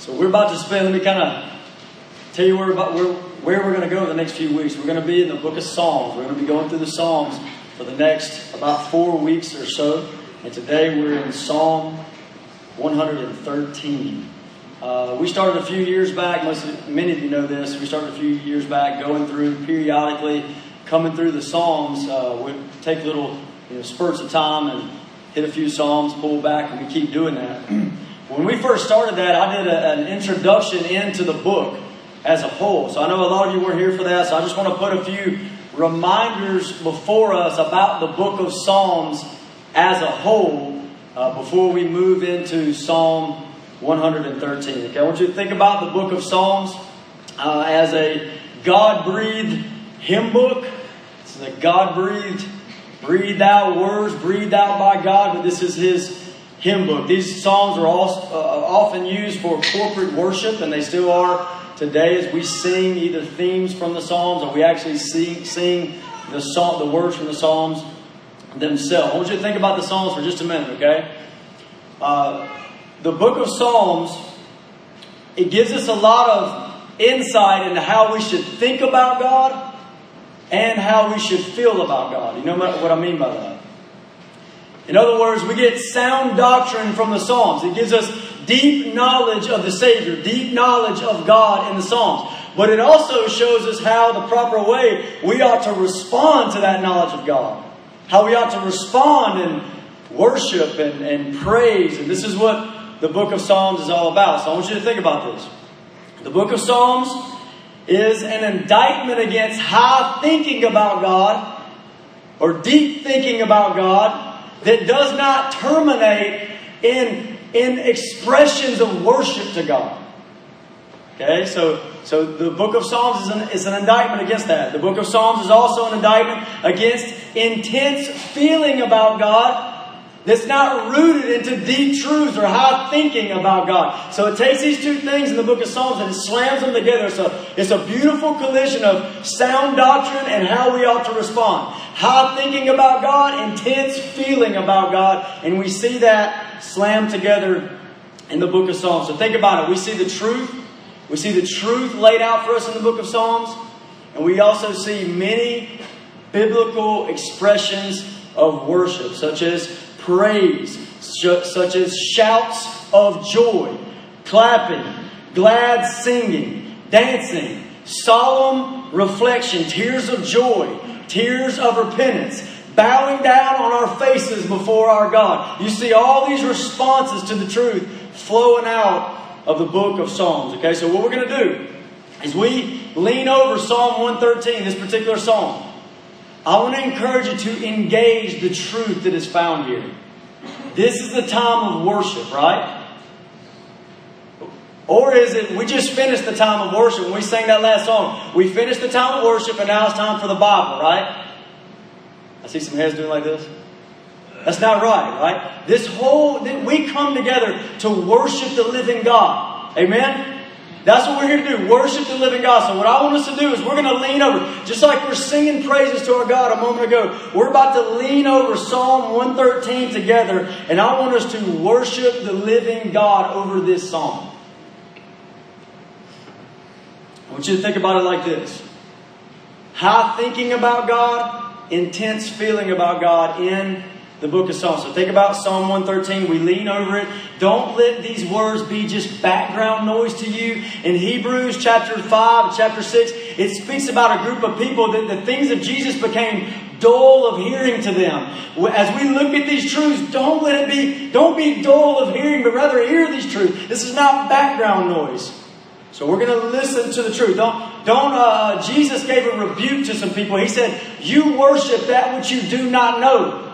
So we're about to spend, let me kind of tell you where, about, where, where we're going to go the next few weeks. We're going to be in the book of Psalms. We're going to be going through the Psalms for the next about four weeks or so. And today we're in Psalm 113. Uh, we started a few years back, most many of you know this, we started a few years back going through periodically, coming through the Psalms. Uh, we take little you know, spurts of time and hit a few Psalms, pull back, and we keep doing that. When we first started that, I did a, an introduction into the book as a whole. So I know a lot of you weren't here for that, so I just want to put a few reminders before us about the book of Psalms as a whole uh, before we move into Psalm 113. Okay, I want you to think about the book of Psalms uh, as a God breathed hymn book. It's a God breathed, breathed out words, breathed out by God, but this is His hymn book. These songs are all, uh, often used for corporate worship, and they still are today as we sing either themes from the Psalms or we actually sing, sing the, song, the words from the Psalms themselves. I want you to think about the Psalms for just a minute, okay? Uh, the book of Psalms, it gives us a lot of insight into how we should think about God and how we should feel about God. You know what I mean by that? In other words, we get sound doctrine from the Psalms. It gives us deep knowledge of the Savior, deep knowledge of God in the Psalms. But it also shows us how the proper way we ought to respond to that knowledge of God. How we ought to respond in worship and, and praise. And this is what the book of Psalms is all about. So I want you to think about this. The book of Psalms is an indictment against high thinking about God or deep thinking about God that does not terminate in in expressions of worship to God. Okay, so so the book of Psalms is an, is an indictment against that. The book of Psalms is also an indictment against intense feeling about God that's not rooted into deep truths or high thinking about God. So it takes these two things in the book of Psalms and it slams them together. So it's a beautiful collision of sound doctrine and how we ought to respond. High thinking about God, intense feeling about God, and we see that slammed together in the book of Psalms. So think about it. We see the truth. We see the truth laid out for us in the book of Psalms. And we also see many biblical expressions of worship, such as praise, such as shouts of joy, clapping, glad singing, dancing, solemn reflection, tears of joy, tears of repentance, bowing down on our faces before our God. You see all these responses to the truth flowing out of the book of Psalms. Okay, so what we're going to do is we lean over Psalm 113, this particular psalm. I want to encourage you to engage the truth that is found here. This is the time of worship, right? Or is it we just finished the time of worship when we sang that last song? We finished the time of worship and now it's time for the Bible, right? I see some heads doing like this. That's not right, right? This whole, we come together to worship the living God. Amen? That's what we're here to do. Worship the living God. So what I want us to do is we're going to lean over. Just like we're singing praises to our God a moment ago, we're about to lean over Psalm 113 together. And I want us to worship the living God over this psalm. I want you to think about it like this. High thinking about God intense feeling about God in the book of Psalms. So think about Psalm 113. We lean over it. Don't let these words be just background noise to you. In Hebrews chapter 5, chapter 6, it speaks about a group of people that the things of Jesus became dull of hearing to them. As we look at these truths, don't let it be, don't be dull of hearing, but rather hear these truths. This is not background noise. So we're going to listen to the truth. Don't, don't, uh, Jesus gave a rebuke to some people. He said, You worship that which you do not know.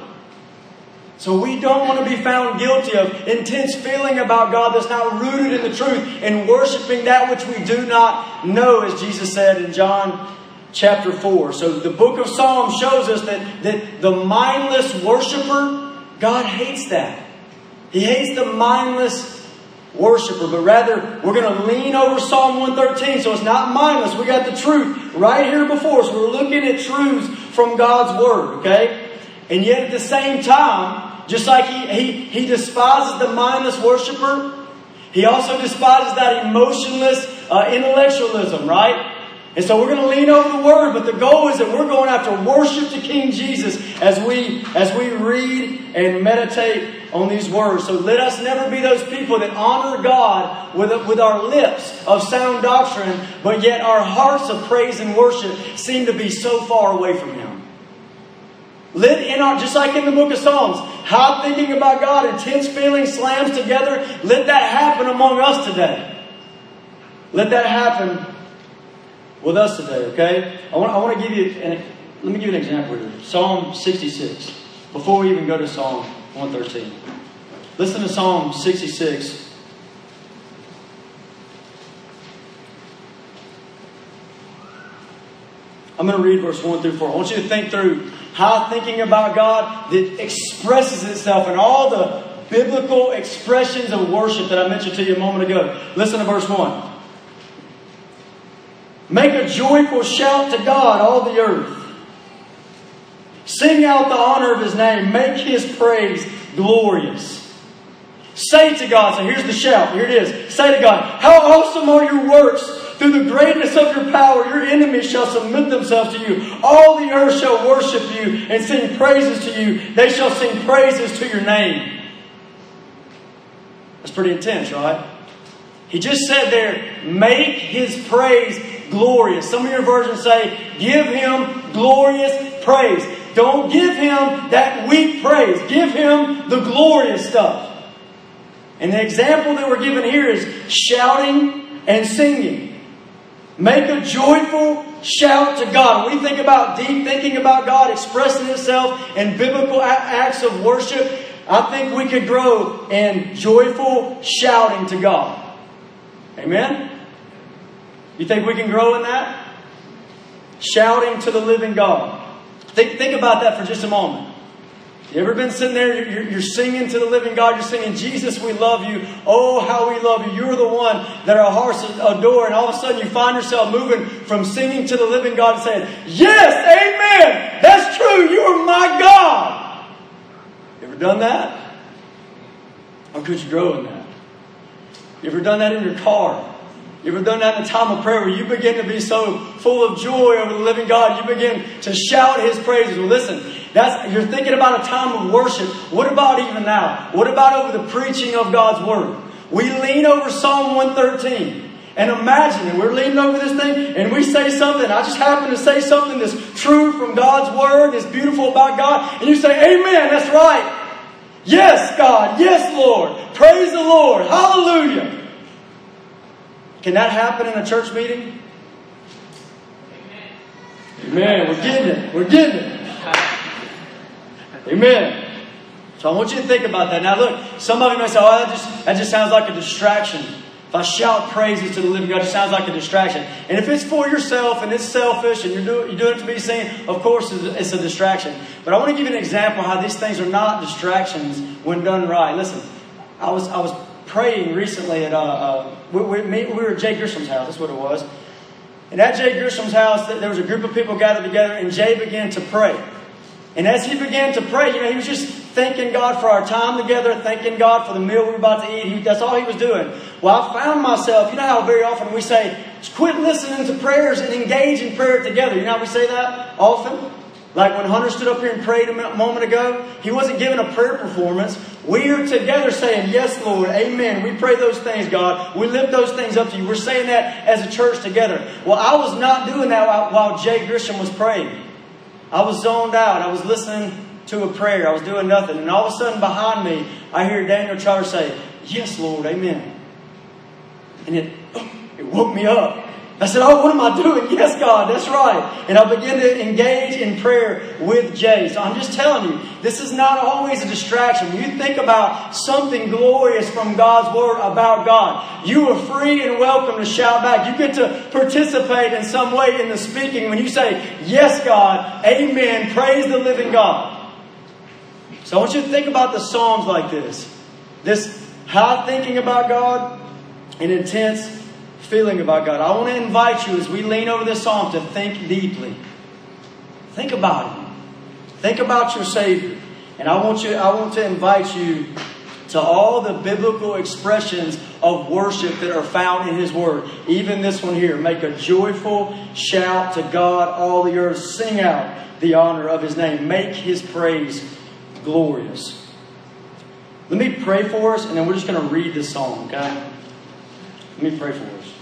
So we don't want to be found guilty of intense feeling about God that's not rooted in the truth and worshiping that which we do not know, as Jesus said in John chapter 4. So the book of Psalms shows us that, that the mindless worshiper, God hates that. He hates the mindless worshiper, but rather we're going to lean over Psalm 113. So it's not mindless. We got the truth right here before us. We're looking at truths from God's Word, okay? And yet at the same time, just like he, he, he despises the mindless worshiper, He also despises that emotionless uh, intellectualism, right? And so we're going to lean over the word, but the goal is that we're going after worship to King Jesus as we as we read and meditate on these words. So let us never be those people that honor God with, with our lips of sound doctrine, but yet our hearts of praise and worship seem to be so far away from Him. Let in our just like in the book of Psalms, high thinking about God, intense feelings slams together. Let that happen among us today. Let that happen with us today, okay? I want, I want to give you, an, let me give you an example here. Psalm 66, before we even go to Psalm 113. Listen to Psalm 66. I'm going to read verse 1 through 4. I want you to think through how thinking about God that expresses itself in all the biblical expressions of worship that I mentioned to you a moment ago. Listen to verse 1. Make a joyful shout to God, all the earth. Sing out the honor of his name. Make his praise glorious. Say to God, so here's the shout. Here it is. Say to God, How awesome are your works! Through the greatness of your power, your enemies shall submit themselves to you. All the earth shall worship you and sing praises to you. They shall sing praises to your name. That's pretty intense, right? He just said there, make his praise glorious. Some of your versions say, give him glorious praise. Don't give him that weak praise. Give him the glorious stuff. And the example that we're given here is shouting and singing. Make a joyful shout to God. When we think about deep thinking about God expressing itself in biblical acts of worship, I think we could grow in joyful shouting to God. Amen? You think we can grow in that? Shouting to the living God. Think, think about that for just a moment. You ever been sitting there, you're, you're, singing to the living God, you're singing, Jesus, we love you. Oh, how we love you. You're the one that our hearts adore. And all of a sudden you find yourself moving from singing to the living God and saying, Yes, amen. That's true. You are my God. You ever done that? How could you grow in that? You ever done that in your car? You ever done that in a time of prayer where you begin to be so full of joy over the living God? You begin to shout His praises. Well, listen, that's you're thinking about a time of worship. What about even now? What about over the preaching of God's word? We lean over Psalm 113. And imagine that we're leaning over this thing and we say something. I just happen to say something that's true from God's word, that's beautiful about God. And you say, Amen, that's right. Yes, God. Yes, Lord. Praise the Lord. Hallelujah. Can that happen in a church meeting? Amen. We're getting it. We're getting it. Amen. So I want you to think about that. Now, look, some of you may say, "Oh, that just that just sounds like a distraction." If I shout praises to the living God, it sounds like a distraction. And if it's for yourself and it's selfish and you're doing, you're doing it to be seen, of course it's a distraction. But I want to give you an example how these things are not distractions when done right. Listen, I was I was praying recently at uh, uh we, we, we were at Jay Grisham's house. That's what it was. And at Jay Grisham's house, there was a group of people gathered together, and Jay began to pray. And as he began to pray, you know, he was just thanking God for our time together, thanking God for the meal we were about to eat. He, that's all he was doing. Well, I found myself, you know how very often we say, quit listening to prayers and engage in prayer together. You know how we say that often? Like when Hunter stood up here and prayed a moment ago, he wasn't giving a prayer performance. We are together saying, Yes, Lord, amen. We pray those things, God. We lift those things up to you. We're saying that as a church together. Well, I was not doing that while Jay Grisham was praying. I was zoned out. I was listening to a prayer. I was doing nothing. And all of a sudden behind me, I hear Daniel Charter say, Yes, Lord, amen. And it, it woke me up. I said, Oh, what am I doing? Yes, God, that's right. And I began to engage in prayer with Jay. So I'm just telling you, this is not always a distraction. When you think about something glorious from God's Word about God, you are free and welcome to shout back. You get to participate in some way in the speaking when you say, Yes, God, Amen, praise the living God. So I want you to think about the Psalms like this this high thinking about God and intense feeling about God. I want to invite you as we lean over this psalm to think deeply. Think about Him. Think about your Savior. And I want you, I want to invite you to all the biblical expressions of worship that are found in His Word. Even this one here make a joyful shout to God, all the earth. Sing out the honor of His name. Make His praise glorious. Let me pray for us, and then we're just going to read this song, okay? Let me pray for us.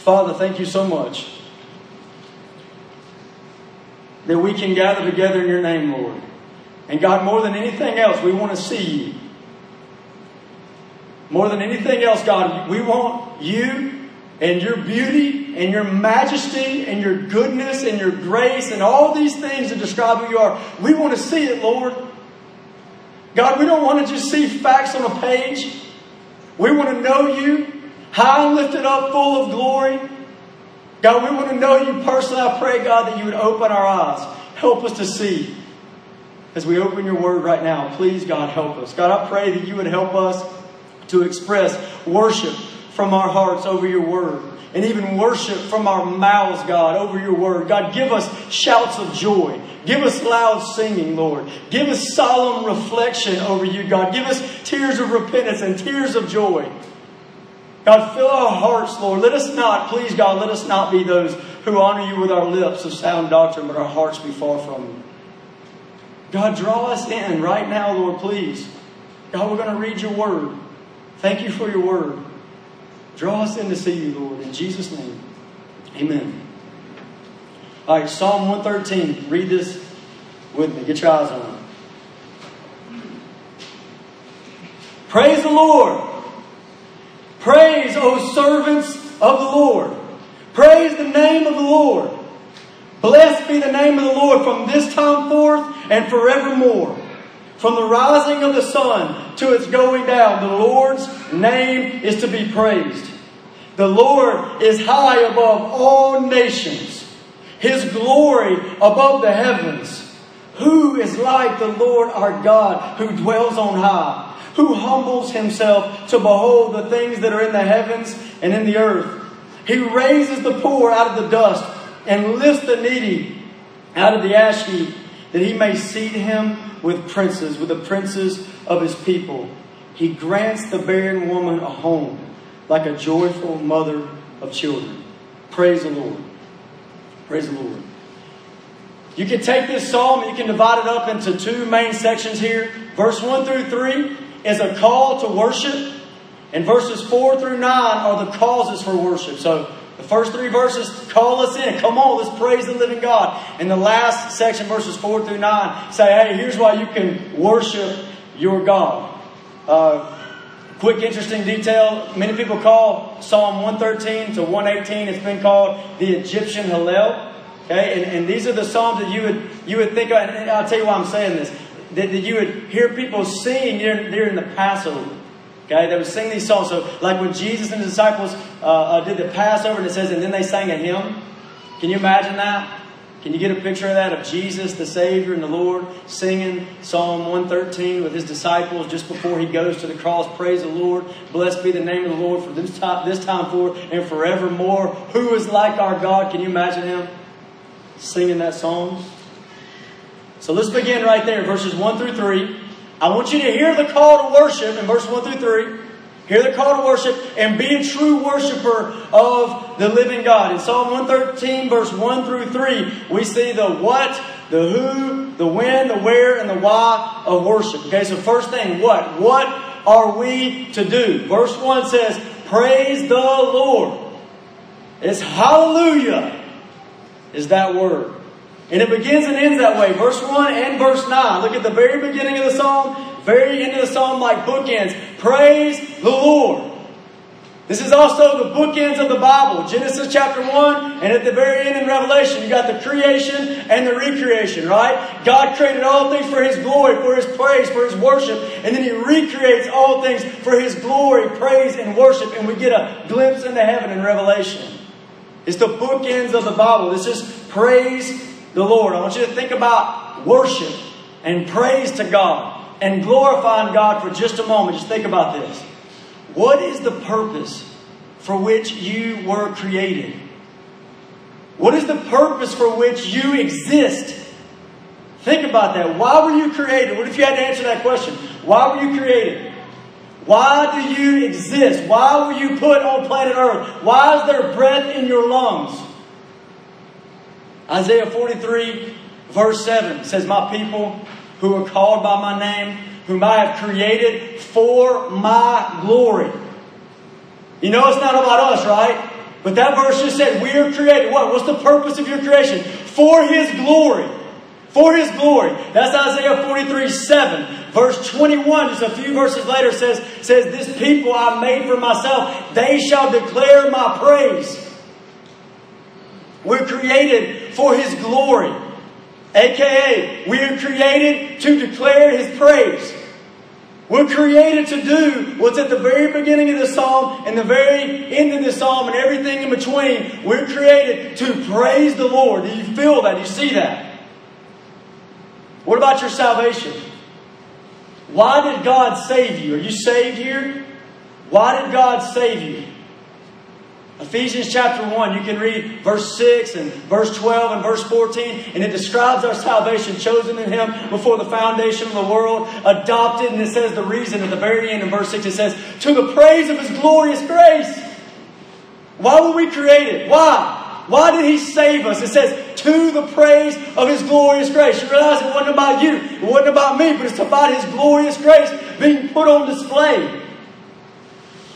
Father, thank you so much that we can gather together in your name, Lord. And God, more than anything else, we want to see you. More than anything else, God, we want you and your beauty and your majesty and your goodness and your grace and all these things that describe who you are. We want to see it, Lord. God, we don't want to just see facts on a page. We want to know you high and lifted up, full of glory. God, we want to know you personally. I pray, God, that you would open our eyes. Help us to see as we open your word right now. Please, God, help us. God, I pray that you would help us to express worship from our hearts over your word. And even worship from our mouths, God, over your word. God, give us shouts of joy. Give us loud singing, Lord. Give us solemn reflection over you, God. Give us tears of repentance and tears of joy. God, fill our hearts, Lord. Let us not, please, God, let us not be those who honor you with our lips of sound doctrine, but our hearts be far from you. God, draw us in right now, Lord, please. God, we're going to read your word. Thank you for your word. Draw us in to see you, Lord. In Jesus' name, amen. All right, Psalm 113. Read this with me. Get your eyes on it. Praise the Lord. Praise, O servants of the Lord. Praise the name of the Lord. Blessed be the name of the Lord from this time forth and forevermore. From the rising of the sun to its going down, the Lord's name is to be praised. The Lord is high above all nations, His glory above the heavens. Who is like the Lord our God who dwells on high, who humbles himself to behold the things that are in the heavens and in the earth? He raises the poor out of the dust and lifts the needy out of the ash heap, that he may seat him with princes, with the princes of his people. He grants the barren woman a home, like a joyful mother of children. Praise the Lord. Praise the Lord. You can take this psalm, and you can divide it up into two main sections here. Verse 1 through 3 is a call to worship, and verses 4 through 9 are the causes for worship. So the first three verses call us in. Come on, let's praise the living God. And the last section, verses 4 through 9, say, hey, here's why you can worship your God. Uh, quick, interesting detail. Many people call Psalm 113 to 118, it's been called the Egyptian Hallel. Okay, and, and these are the psalms that you would you would think of, and I'll tell you why I'm saying this. That, you would hear people sing during the Passover. Okay, they would sing these songs. So, like when Jesus and the disciples uh, uh, did the Passover, and it says, and then they sang a hymn. Can you imagine that? Can you get a picture of that of Jesus, the Savior and the Lord, singing Psalm 113 with his disciples just before he goes to the cross? Praise the Lord. Blessed be the name of the Lord for this time, this time forward and forevermore. Who is like our God? Can you imagine him singing that song? So let's begin right there, verses 1 through 3. I want you to hear the call to worship in verse 1 through 3. Hear the call to worship and be a true worshiper of the living God. In Psalm 113, verse 1 through 3, we see the what, the who, the when, the where, and the why of worship. Okay, so first thing, what? What are we to do? Verse 1 says, Praise the Lord. It's hallelujah, is that word. And it begins and ends that way. Verse 1 and verse 9. Look at the very beginning of the psalm, very end of the psalm, like bookends. Praise the Lord. This is also the bookends of the Bible. Genesis chapter 1, and at the very end in Revelation, you got the creation and the recreation, right? God created all things for His glory, for His praise, for His worship, and then He recreates all things for His glory, praise, and worship, and we get a glimpse into heaven in Revelation. It's the bookends of the Bible. It's just praise the Lord. I want you to think about worship and praise to God and glorifying God for just a moment. Just think about this. What is the purpose for which you were created? What is the purpose for which you exist? Think about that. Why were you created? What if you had to answer that question? Why were you created? Why do you exist? Why were you put on planet Earth? Why is there breath in your lungs? Isaiah 43, verse 7 says, My people who are called by my name, whom I have created for my glory. You know it's not about us, right? But that verse just said, We are created. What? What's the purpose of your creation? For His glory. For His glory. That's Isaiah 43 7. Verse 21, just a few verses later, says, says, This people I made for myself, they shall declare my praise. We're created for His glory. AKA, we are created to declare His praise. We're created to do what's at the very beginning of the psalm and the very end of the psalm and everything in between. We're created to praise the Lord. Do you feel that? Do you see that? What about your salvation? Why did God save you? Are you saved here? Why did God save you? Ephesians chapter 1, you can read verse 6 and verse 12 and verse 14, and it describes our salvation, chosen in Him before the foundation of the world, adopted, and it says the reason at the very end in verse 6, it says, to the praise of His glorious grace. Why were we created? Why? Why did He save us? It says, to the praise of His glorious grace. You realize it wasn't about you, it wasn't about me, but it's about His glorious grace being put on display.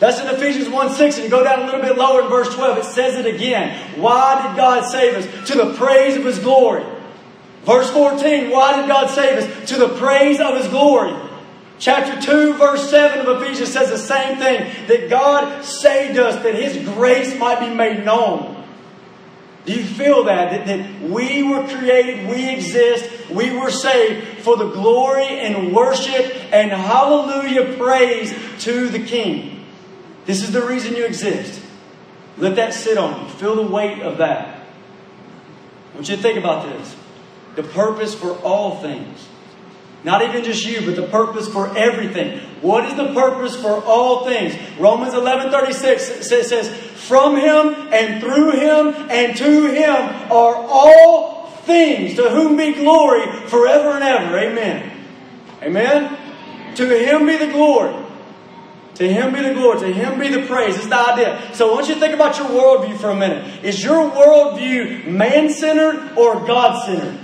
That's in Ephesians 1 6, and you go down a little bit lower in verse 12, it says it again. Why did God save us? To the praise of His glory. Verse 14, why did God save us? To the praise of His glory. Chapter 2, verse 7 of Ephesians says the same thing that God saved us that His grace might be made known. Do you feel that? that? That we were created, we exist, we were saved for the glory and worship and hallelujah praise to the King. This is the reason you exist. Let that sit on you. Feel the weight of that. I want you to think about this. The purpose for all things. Not even just you, but the purpose for everything. What is the purpose for all things? Romans 11 36 says, From him and through him and to him are all things, to whom be glory forever and ever. Amen. Amen. To him be the glory. To him be the glory. To him be the praise. It's the idea. So want you think about your worldview for a minute. Is your worldview man centered or God centered?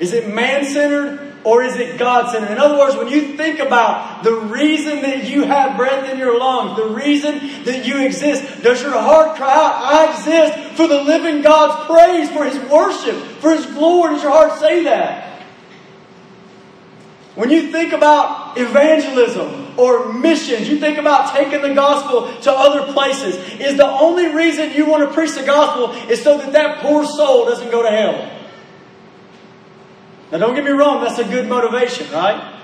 Is it man centered or is it God centered? In other words, when you think about the reason that you have breath in your lungs, the reason that you exist, does your heart cry out, I exist for the living God's praise, for His worship, for His glory? Does your heart say that? When you think about evangelism or missions, you think about taking the gospel to other places, is the only reason you want to preach the gospel is so that that poor soul doesn't go to hell. Now, don't get me wrong, that's a good motivation, right?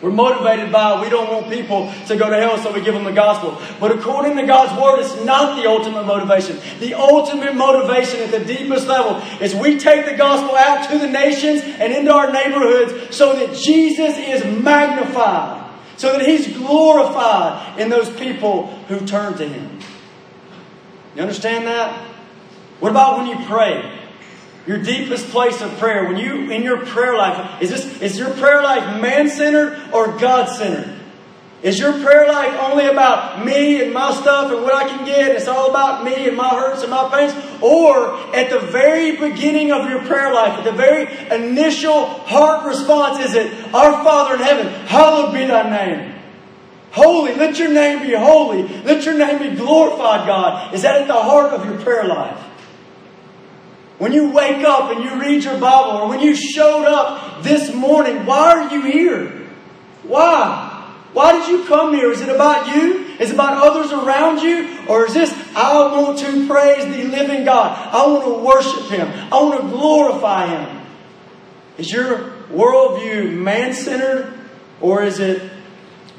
We're motivated by we don't want people to go to hell, so we give them the gospel. But according to God's word, it's not the ultimate motivation. The ultimate motivation at the deepest level is we take the gospel out to the nations and into our neighborhoods so that Jesus is magnified, so that he's glorified in those people who turn to him. You understand that? What about when you pray? Your deepest place of prayer, when you in your prayer life, is this is your prayer life man-centered or God-centered? Is your prayer life only about me and my stuff and what I can get? It's all about me and my hurts and my pains? Or at the very beginning of your prayer life, at the very initial heart response, is it, Our Father in heaven, hallowed be thy name. Holy, let your name be holy. Let your name be glorified, God. Is that at the heart of your prayer life? When you wake up and you read your Bible, or when you showed up this morning, why are you here? Why? Why did you come here? Is it about you? Is it about others around you? Or is this, I want to praise the living God. I want to worship Him. I want to glorify Him. Is your worldview man centered or is it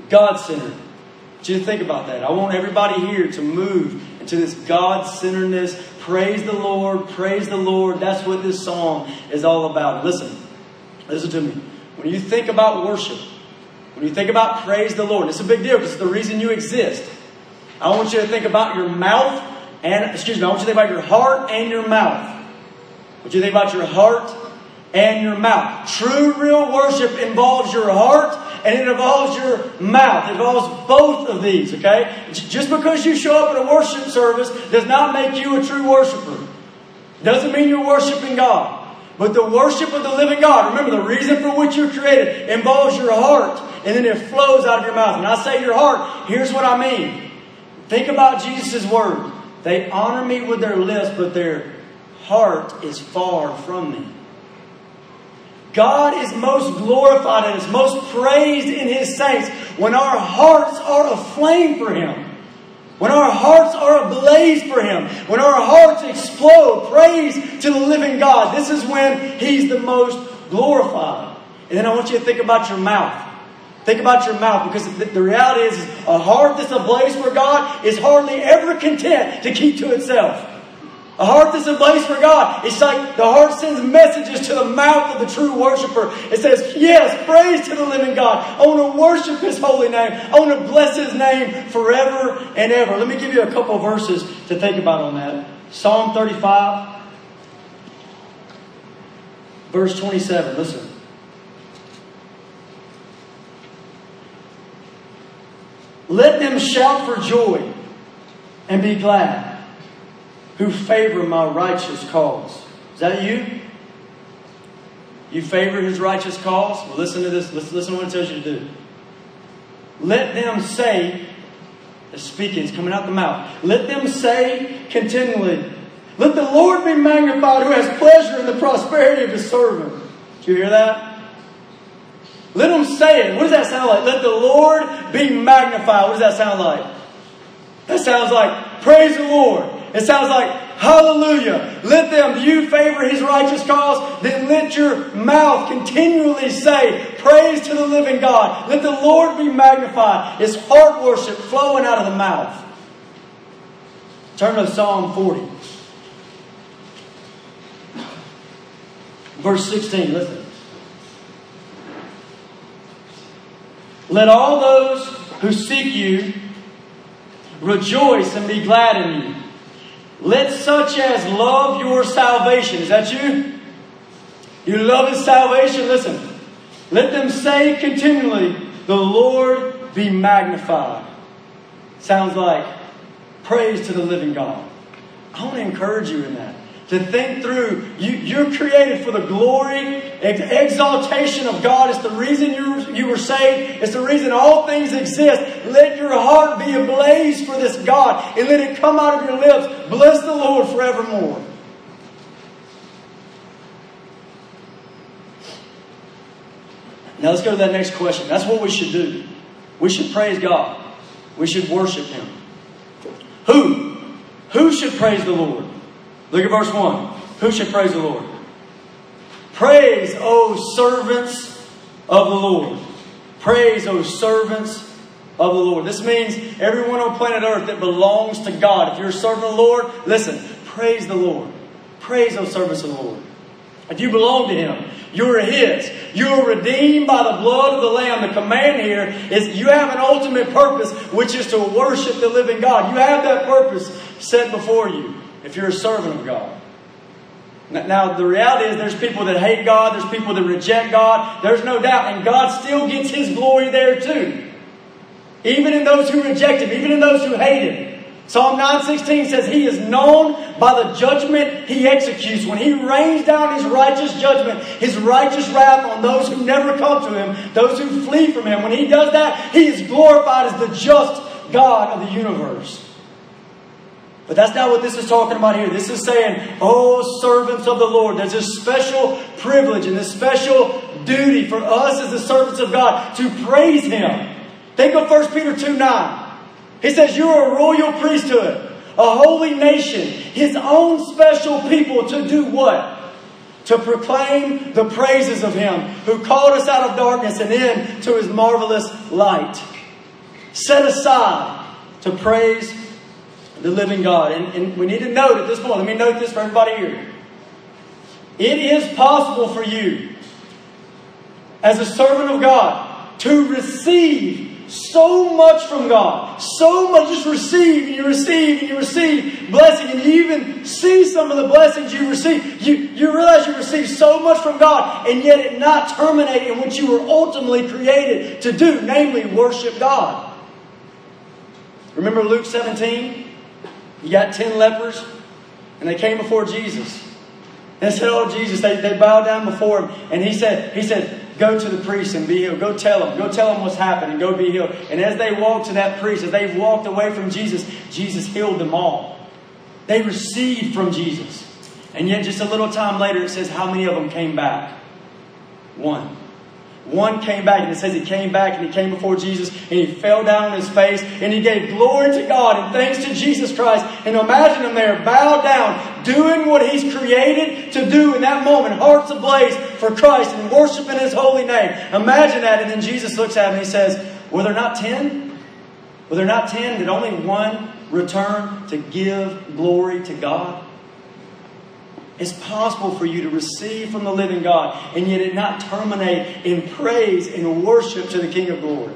God centered? Just think about that. I want everybody here to move into this God centeredness Praise the Lord, praise the Lord. That's what this song is all about. Listen, listen to me. When you think about worship, when you think about praise the Lord, it's a big deal because it's the reason you exist. I want you to think about your mouth and, excuse me, I want you to think about your heart and your mouth. I want you to think about your heart and your mouth. True, real worship involves your heart and it involves your mouth. It involves both of these, okay? Just because you show up at a worship service does not make you a true worshiper. Doesn't mean you're worshiping God. But the worship of the living God, remember the reason for which you're created involves your heart and then it flows out of your mouth. And I say your heart, here's what I mean. Think about Jesus' word. They honor me with their lips, but their heart is far from me. God is most glorified and is most praised in His saints when our hearts are aflame for Him. When our hearts are ablaze for Him. When our hearts explode, praise to the living God. This is when He's the most glorified. And then I want you to think about your mouth. Think about your mouth because the, reality is, is a heart that's ablaze for God is hardly ever content to keep to itself. A heart that's ablaze for God. It's like the heart sends messages to the mouth of the true worshiper. It says, Yes, praise to the living God. I want to worship His holy name. I want to bless His name forever and ever. Let me give you a couple verses to think about on that. Psalm 35, verse 27. Listen. Let them shout for joy and be glad who favor my righteous cause. Is that you? You favor his righteous cause? Well, listen to this. Listen, listen to what it tells you to do. Let them say, the speaking is coming out the mouth. Let them say continually, Let the Lord be magnified who has pleasure in the prosperity of his servant. Do you hear that? Let them say it. What does that sound like? Let the Lord be magnified. What does that sound like? That sounds like praise the Lord. It sounds like hallelujah. Let them, you favor his righteous cause? Then let your mouth continually say praise to the living God. Let the Lord be magnified. It's heart worship flowing out of the mouth. Turn to Psalm 40. Verse 16, listen. Let all those who seek you rejoice and be glad in you. Let such as love your salvation. Is that you? You love his salvation? Listen. Let them say continually, The Lord be magnified. Sounds like praise to the living God. I want to encourage you in that to think through. You, you're created for the glory, and exaltation of God. It's the reason you, you were saved. It's the reason all things exist. Let your heart be ablaze for this God and let it come out of your lips. Bless the Lord forevermore. Now let's go to that next question. That's what we should do. We should praise God. We should worship Him. Who? Who should praise the Lord? Look at verse 1. Who should praise the Lord? Praise, O servants of the Lord. Praise, O servants of the Lord. This means everyone on planet Earth that belongs to God. If you're a servant of the Lord, listen, praise the Lord. Praise those servants of the Lord. If you belong to Him, you're His. You're redeemed by the blood of the Lamb. The command here is you have an ultimate purpose, which is to worship the living God. You have that purpose set before you if you're a servant of God. Now, the reality is there's people that hate God, there's people that reject God, there's no doubt, and God still gets His glory there too. Even in those who reject Him, even in those who hate Him. Psalm 9.16 says, He is known by the judgment He executes. When He rains down His righteous judgment, His righteous wrath on those who never come to Him, those who flee from Him, when He does that, He is glorified as the just God of the universe. But that's not what this is talking about here. This is saying, oh, servants of the Lord. There's this special privilege and this special duty for us as the servants of God to praise Him. Think of 1 Peter 2 9. He says, You're a royal priesthood, a holy nation, His own special people to do what? To proclaim the praises of Him who called us out of darkness and into His marvelous light. Set aside to praise the living God. And, and we need to note at this point, let me note this for everybody here. It is possible for you, as a servant of God, to receive so much from God. So much. Just receive and you receive and you receive blessing. And you even see some of the blessings you receive. You, you realize you receive so much from God and yet it not terminate in what you were ultimately created to do, namely worship God. Remember Luke 17? You got 10 lepers and they came before Jesus. And they said, Oh Jesus, they, they bowed down before him. And he said, He said, Go to the priest and be healed. Go tell them. Go tell them what's happened and go be healed. And as they walked to that priest, as they walked away from Jesus, Jesus healed them all. They received from Jesus. And yet, just a little time later, it says how many of them came back? One. One came back, and it says he came back and he came before Jesus and he fell down on his face and he gave glory to God and thanks to Jesus Christ. And imagine him there, bowed down, doing what he's created to do in that moment, hearts ablaze for Christ and worshiping his holy name. Imagine that. And then Jesus looks at him and he says, Were there not ten? Were there not ten? Did only one return to give glory to God? It's possible for you to receive from the living God and yet it not terminate in praise and worship to the King of glory.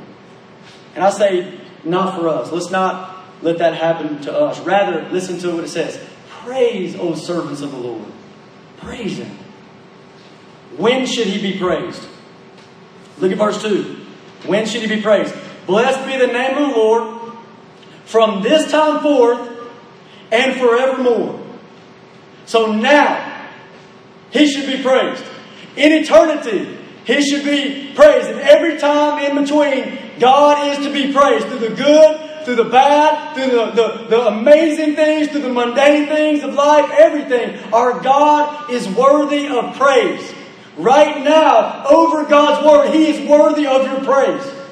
And I say, not for us. Let's not let that happen to us. Rather, listen to what it says Praise, O servants of the Lord. Praise Him. When should He be praised? Look at verse 2. When should He be praised? Blessed be the name of the Lord from this time forth and forevermore. So now, He should be praised. In eternity, He should be praised. And every time in between, God is to be praised through the good, through the bad, through the, the, the amazing things, through the mundane things of life, everything. Our God is worthy of praise. Right now, over God's Word, He is worthy of your praise.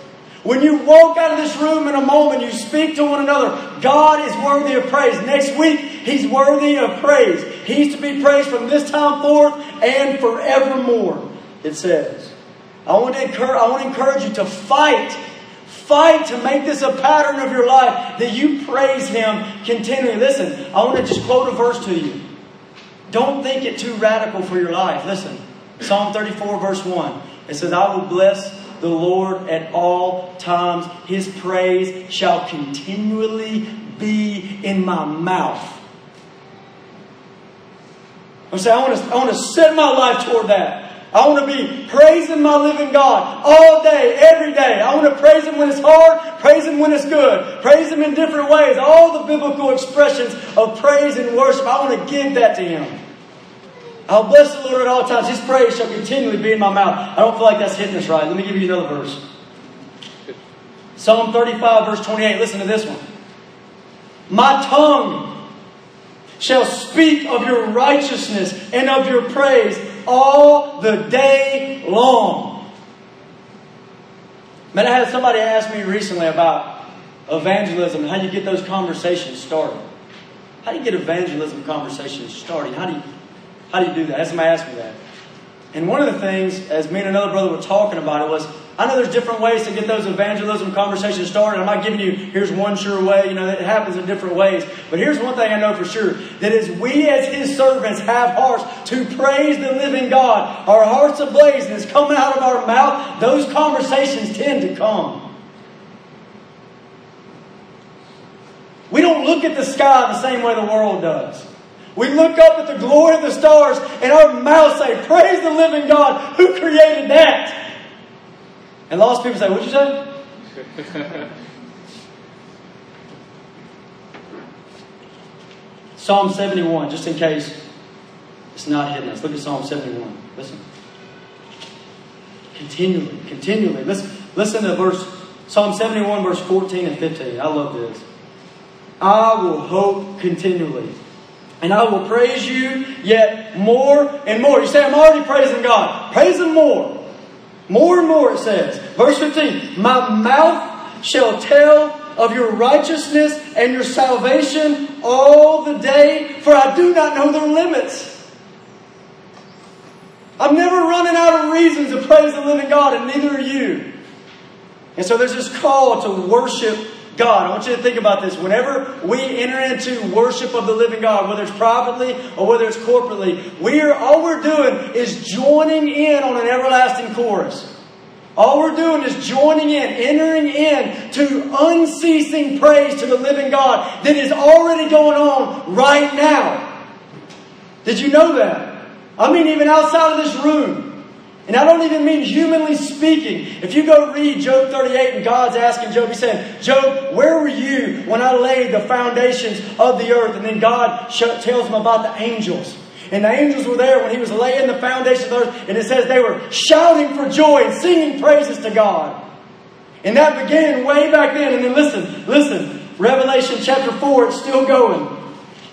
When you walk out of this room in a moment, you speak to one another. God is worthy of praise. Next week, He's worthy of praise. He's to be praised from this time forth and forevermore, it says. I want to encourage, I want to encourage you to fight. Fight to make this a pattern of your life that you praise Him continually. Listen, I want to just quote a verse to you. Don't think it too radical for your life. Listen, Psalm 34, verse 1. It says, I will bless the Lord at all times. His praise shall continually be in my mouth. I'm saying I want to, I want to set my life toward that. I want to be praising my living God all day, every day. I want to praise Him when it's hard, praise Him when it's good, praise Him in different ways. All the biblical expressions of praise and worship, I want to give that to Him. I'll bless the Lord at all times. His praise shall continually be in my mouth. I don't feel like that's hitting us right. Let me give you another verse. Psalm 35, verse 28. Listen to this one. My tongue shall speak of your righteousness and of your praise all the day long. Man, I had somebody ask me recently about evangelism and how do you get those conversations started. How do you get evangelism conversations started? How do you how do you do that? Somebody asked me that. And one of the things, as me and another brother were talking about it, was I know there's different ways to get those evangelism conversations started. I'm not giving you here's one sure way. You know, it happens in different ways. But here's one thing I know for sure: that as we, as His servants, have hearts to praise the living God, our hearts ablaze, and it's coming out of our mouth. Those conversations tend to come. We don't look at the sky the same way the world does. We look up at the glory of the stars and our mouths say, Praise the living God who created that. And lost people say, What'd you say? Psalm 71, just in case it's not hitting us. Look at Psalm 71. Listen. Continually, continually. Listen, listen to verse Psalm 71, verse 14 and 15. I love this. I will hope continually and I will praise you yet more and more. You say, I'm already praising God. Praise Him more. More and more, it says. Verse 15 My mouth shall tell of your righteousness and your salvation all the day, for I do not know their limits. I'm never running out of reasons to praise the living God, and neither are you. And so there's this call to worship God. I want you to think about this. Whenever we enter into worship of the living God, whether it's privately or whether it's corporately, we are all we're doing is joining in on an everlasting chorus. All we're doing is joining in, entering in to unceasing praise to the living God that is already going on right now. Did you know that? I mean, even outside of this room. And I don't even mean humanly speaking. If you go read Job 38 and God's asking Job, He's saying, Job, where were you when I laid the foundations of the earth? And then God tells him about the angels. And the angels were there when he was laying the foundation of the earth. And it says they were shouting for joy and singing praises to God. And that began way back then. And then listen, listen. Revelation chapter 4, it's still going.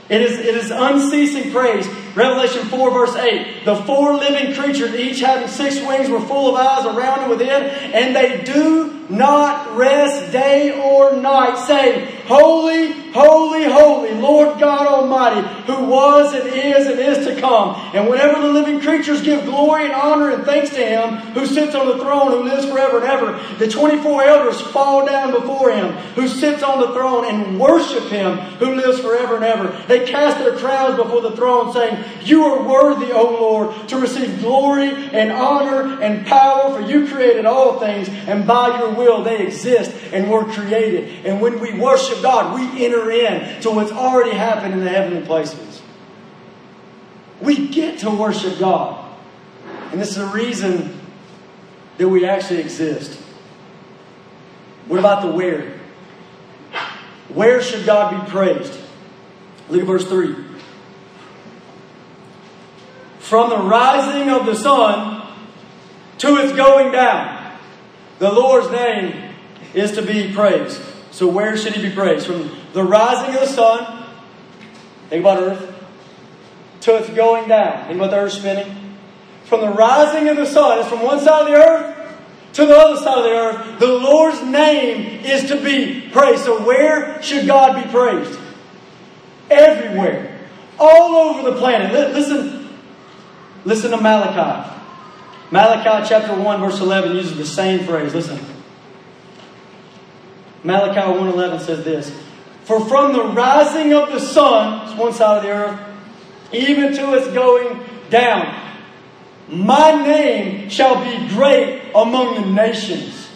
It is, it is unceasing praise. Revelation 4, verse 8. The four living creatures, each having six wings, were full of eyes around and within, and they do not rest day or night, saying, Holy, holy, holy, Lord God Almighty, who was and is and is to come. And whenever the living creatures give glory and honor and thanks to Him who sits on the throne, who lives forever and ever, the 24 elders fall down before Him who sits on the throne and worship Him who lives forever and ever. They cast their crowns before the throne, saying, You are worthy, O Lord, to receive glory and honor and power, for you created all things, and by your will they exist and were created. And when we worship God, we enter in to what's already happened in the heavenly places. We get to worship God. And this is the reason that we actually exist. What about the where? Where should God be praised? Look at verse 3. From the rising of the sun to its going down, the Lord's name is to be praised. So, where should he be praised? From the rising of the sun, think about earth, to its going down. Think about the earth spinning. From the rising of the sun, it's from one side of the earth to the other side of the earth. The Lord's name is to be praised. So, where should God be praised? Everywhere. All over the planet. Listen, listen to Malachi. Malachi chapter 1, verse 11 uses the same phrase. Listen. Malachi 1.11 says this, For from the rising of the sun, it's one side of the earth, even to its going down, my name shall be great among the nations.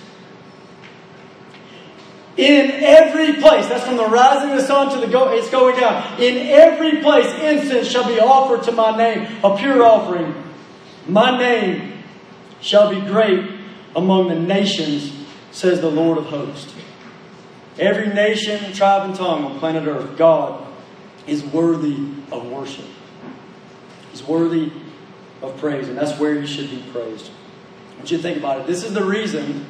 In every place, that's from the rising of the sun to the go, it's going down. In every place, incense shall be offered to my name, a pure offering. My name shall be great among the nations, says the Lord of hosts. Every nation, tribe, and tongue on planet Earth, God is worthy of worship. He's worthy of praise, and that's where he should be praised. Want you think about it. This is the reason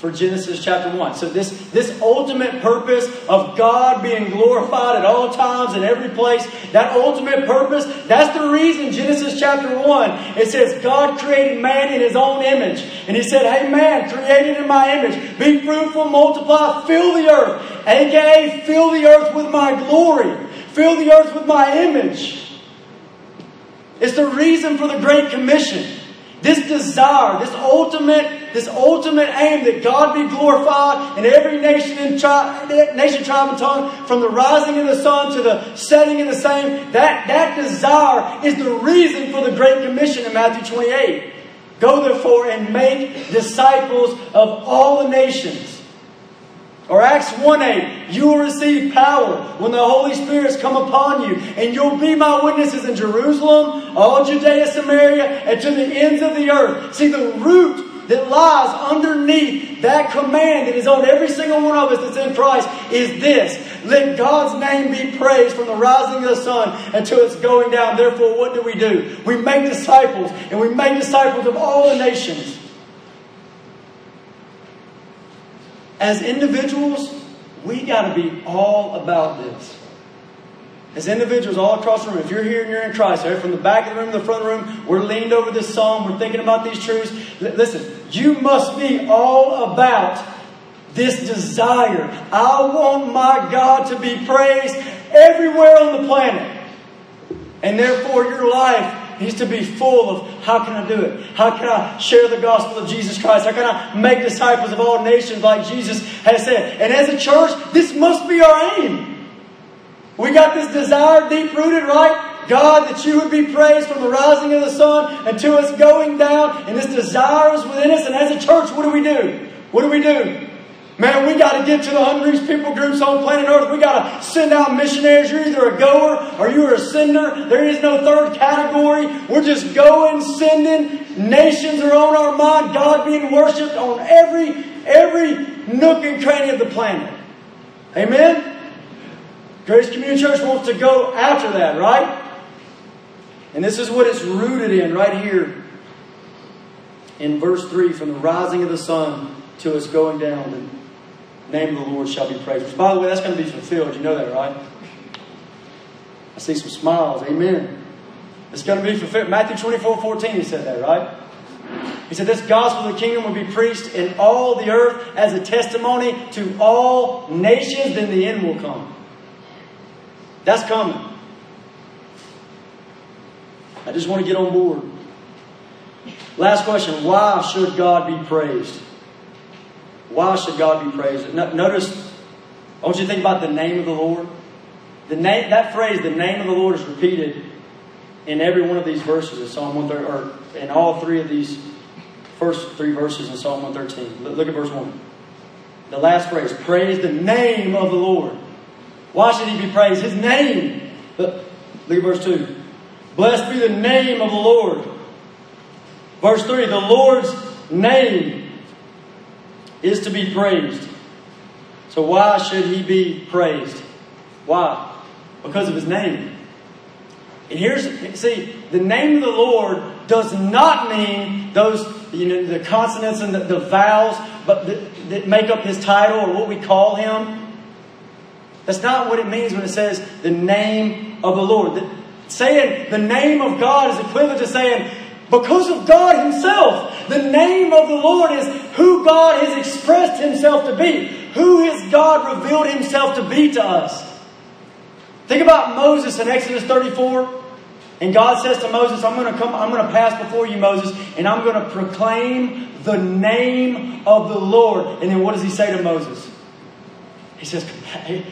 for Genesis chapter 1. So this, this ultimate purpose of God being glorified at all times in every place, that ultimate purpose, that's the reason Genesis chapter 1, it says God created man in his own image. And he said, hey man, created in my image, be fruitful, multiply, fill the earth. AKA, fill the earth with my glory. Fill the earth with my image. It's the reason for the Great Commission. This desire, this ultimate, this ultimate aim that God be glorified in every nation and tribe, nation, tribe, and tongue, from the rising of the sun to the setting of the same, that, that desire is the reason for the Great Commission in Matthew 28. Go therefore and make disciples of all the nations or Acts 1 8, you will receive power when the Holy Spirit's come upon you, and you'll be my witnesses in Jerusalem, all Judea, Samaria, and to the ends of the earth. See, the root that lies underneath that command that is on every single one of us that's in Christ is this. Let God's name be praised from the rising of the sun until it's going down. Therefore, what do we do? We make disciples, and we make disciples of all the nations. As individuals, we got to be all about this. As individuals all across the room, if you're here and you're in Christ, right, from the back of the room to the front of the room, we're leaned over this psalm, we're thinking about these truths. Listen, you must be all about this desire. I want my God to be praised everywhere on the planet. And therefore, your life needs to be full of how can I do it? How can I share the gospel of Jesus Christ? How can I make disciples of all nations like Jesus has said? And as a church, this must be our aim. We got this desire deep rooted, right? God, that you would be praised from the rising of the sun until it's going down, and this desire is within us. And as a church, what do we do? What do we do? Man, we got to get to the hungriest people groups on planet Earth. We got to send out missionaries. You're either a goer or you're a sender. There is no third category. We're just going, sending. Nations are on our mind. God being worshipped on every every nook and cranny of the planet. Amen. Grace Community Church wants to go after that, right? And this is what it's rooted in right here in verse 3 from the rising of the sun till it's going down The name of the Lord shall be praised. By the way, that's going to be fulfilled. You know that, right? I see some smiles. Amen. It's going to be fulfilled. Matthew 24 14, he said that, right? He said, This gospel of the kingdom will be preached in all the earth as a testimony to all nations, then the end will come. That's coming. I just want to get on board. Last question Why should God be praised? Why should God be praised? Notice, I want you to think about the name of the Lord. The name, that phrase, the name of the Lord, is repeated in every one of these verses in Psalm 113, or in all three of these first three verses in Psalm 113. Look at verse 1. The last phrase, praise the name of the Lord. Why should he be praised? His name. Look, at verse 2. Blessed be the name of the Lord. Verse 3, the Lord's name is to be praised. So, why should he be praised? Why? Because of his name. And here's, see, the name of the Lord does not mean those, you know, the consonants and the, the vowels but that, that make up his title or what we call him. That's not what it means when it says the name of the Lord. The, saying the name of God is equivalent to saying because of God Himself. The name of the Lord is who God has expressed Himself to be, who has God revealed Himself to be to us. Think about Moses in Exodus 34. And God says to Moses, I'm going to come, I'm going to pass before you, Moses, and I'm going to proclaim the name of the Lord. And then what does he say to Moses? He says,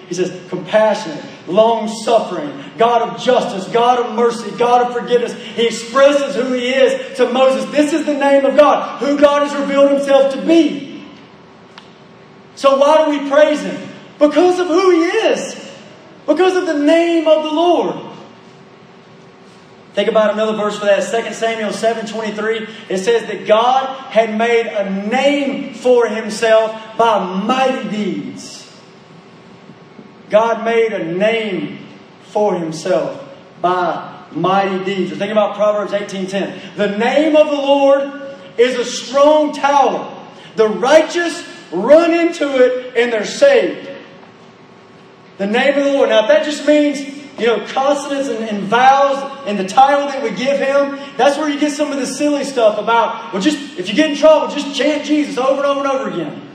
he says, compassionate, long suffering, God of justice, God of mercy, God of forgiveness. He expresses who He is to Moses. This is the name of God, who God has revealed Himself to be. So why do we praise Him? Because of who He is, because of the name of the Lord. Think about another verse for that. 2 Samuel 7:23. It says that God had made a name for himself by mighty deeds. God made a name for himself by mighty deeds. Think about Proverbs 18:10. The name of the Lord is a strong tower. The righteous run into it and they're saved. The name of the Lord. Now, if that just means, you know, consonants and, and vowels and the title that we give him, that's where you get some of the silly stuff about, well, just, if you get in trouble, just chant Jesus over and over and over again.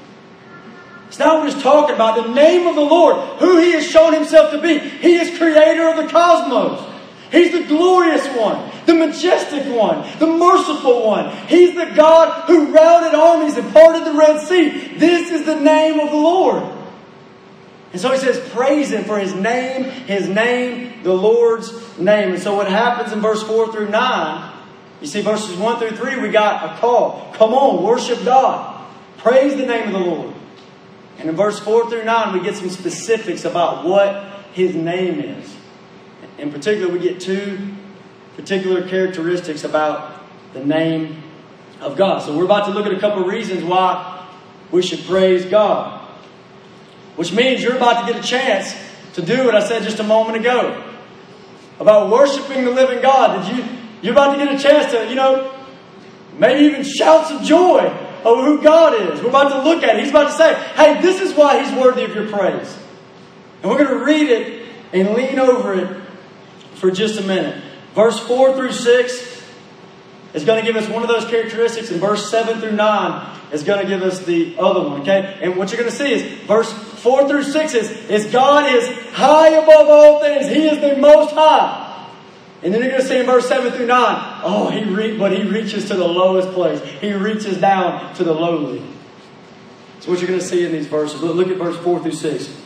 It's not he's talking about. The name of the Lord, who he has shown himself to be. He is creator of the cosmos. He's the glorious one, the majestic one, the merciful one. He's the God who routed armies and parted the Red Sea. This is the name of the Lord. And so he says, praise him for his name, his name, the Lord's name. And so what happens in verse 4 through 9, you see verses 1 through 3, we got a call. Come on, worship God. Praise the name of the Lord. And in verse 4 through 9, we get some specifics about what his name is. In particular, we get two particular characteristics about the name of God. So we're about to look at a couple reasons why we should praise God. Which means you're about to get a chance to do what I said just a moment ago about worshiping the living God. You you're about to get a chance to, you know, maybe even shouts of joy of who God is. We're about to look at it. He's about to say, hey, this is why He's worthy of your praise. And we're going to read it and lean over it for just a minute. Verse 4 through 6 is going to give us one of those characteristics, and verse 7 through 9 is going to give us the other one. Okay? And what you're going to see is verse 4 through 6 is, is God is high above all things. He is the most high. And then you're going to see in verse 7 through 9, oh, he re- but he reaches to the lowest place. He reaches down to the lowly. That's what you're going to see in these verses. Look at verse 4 through 6.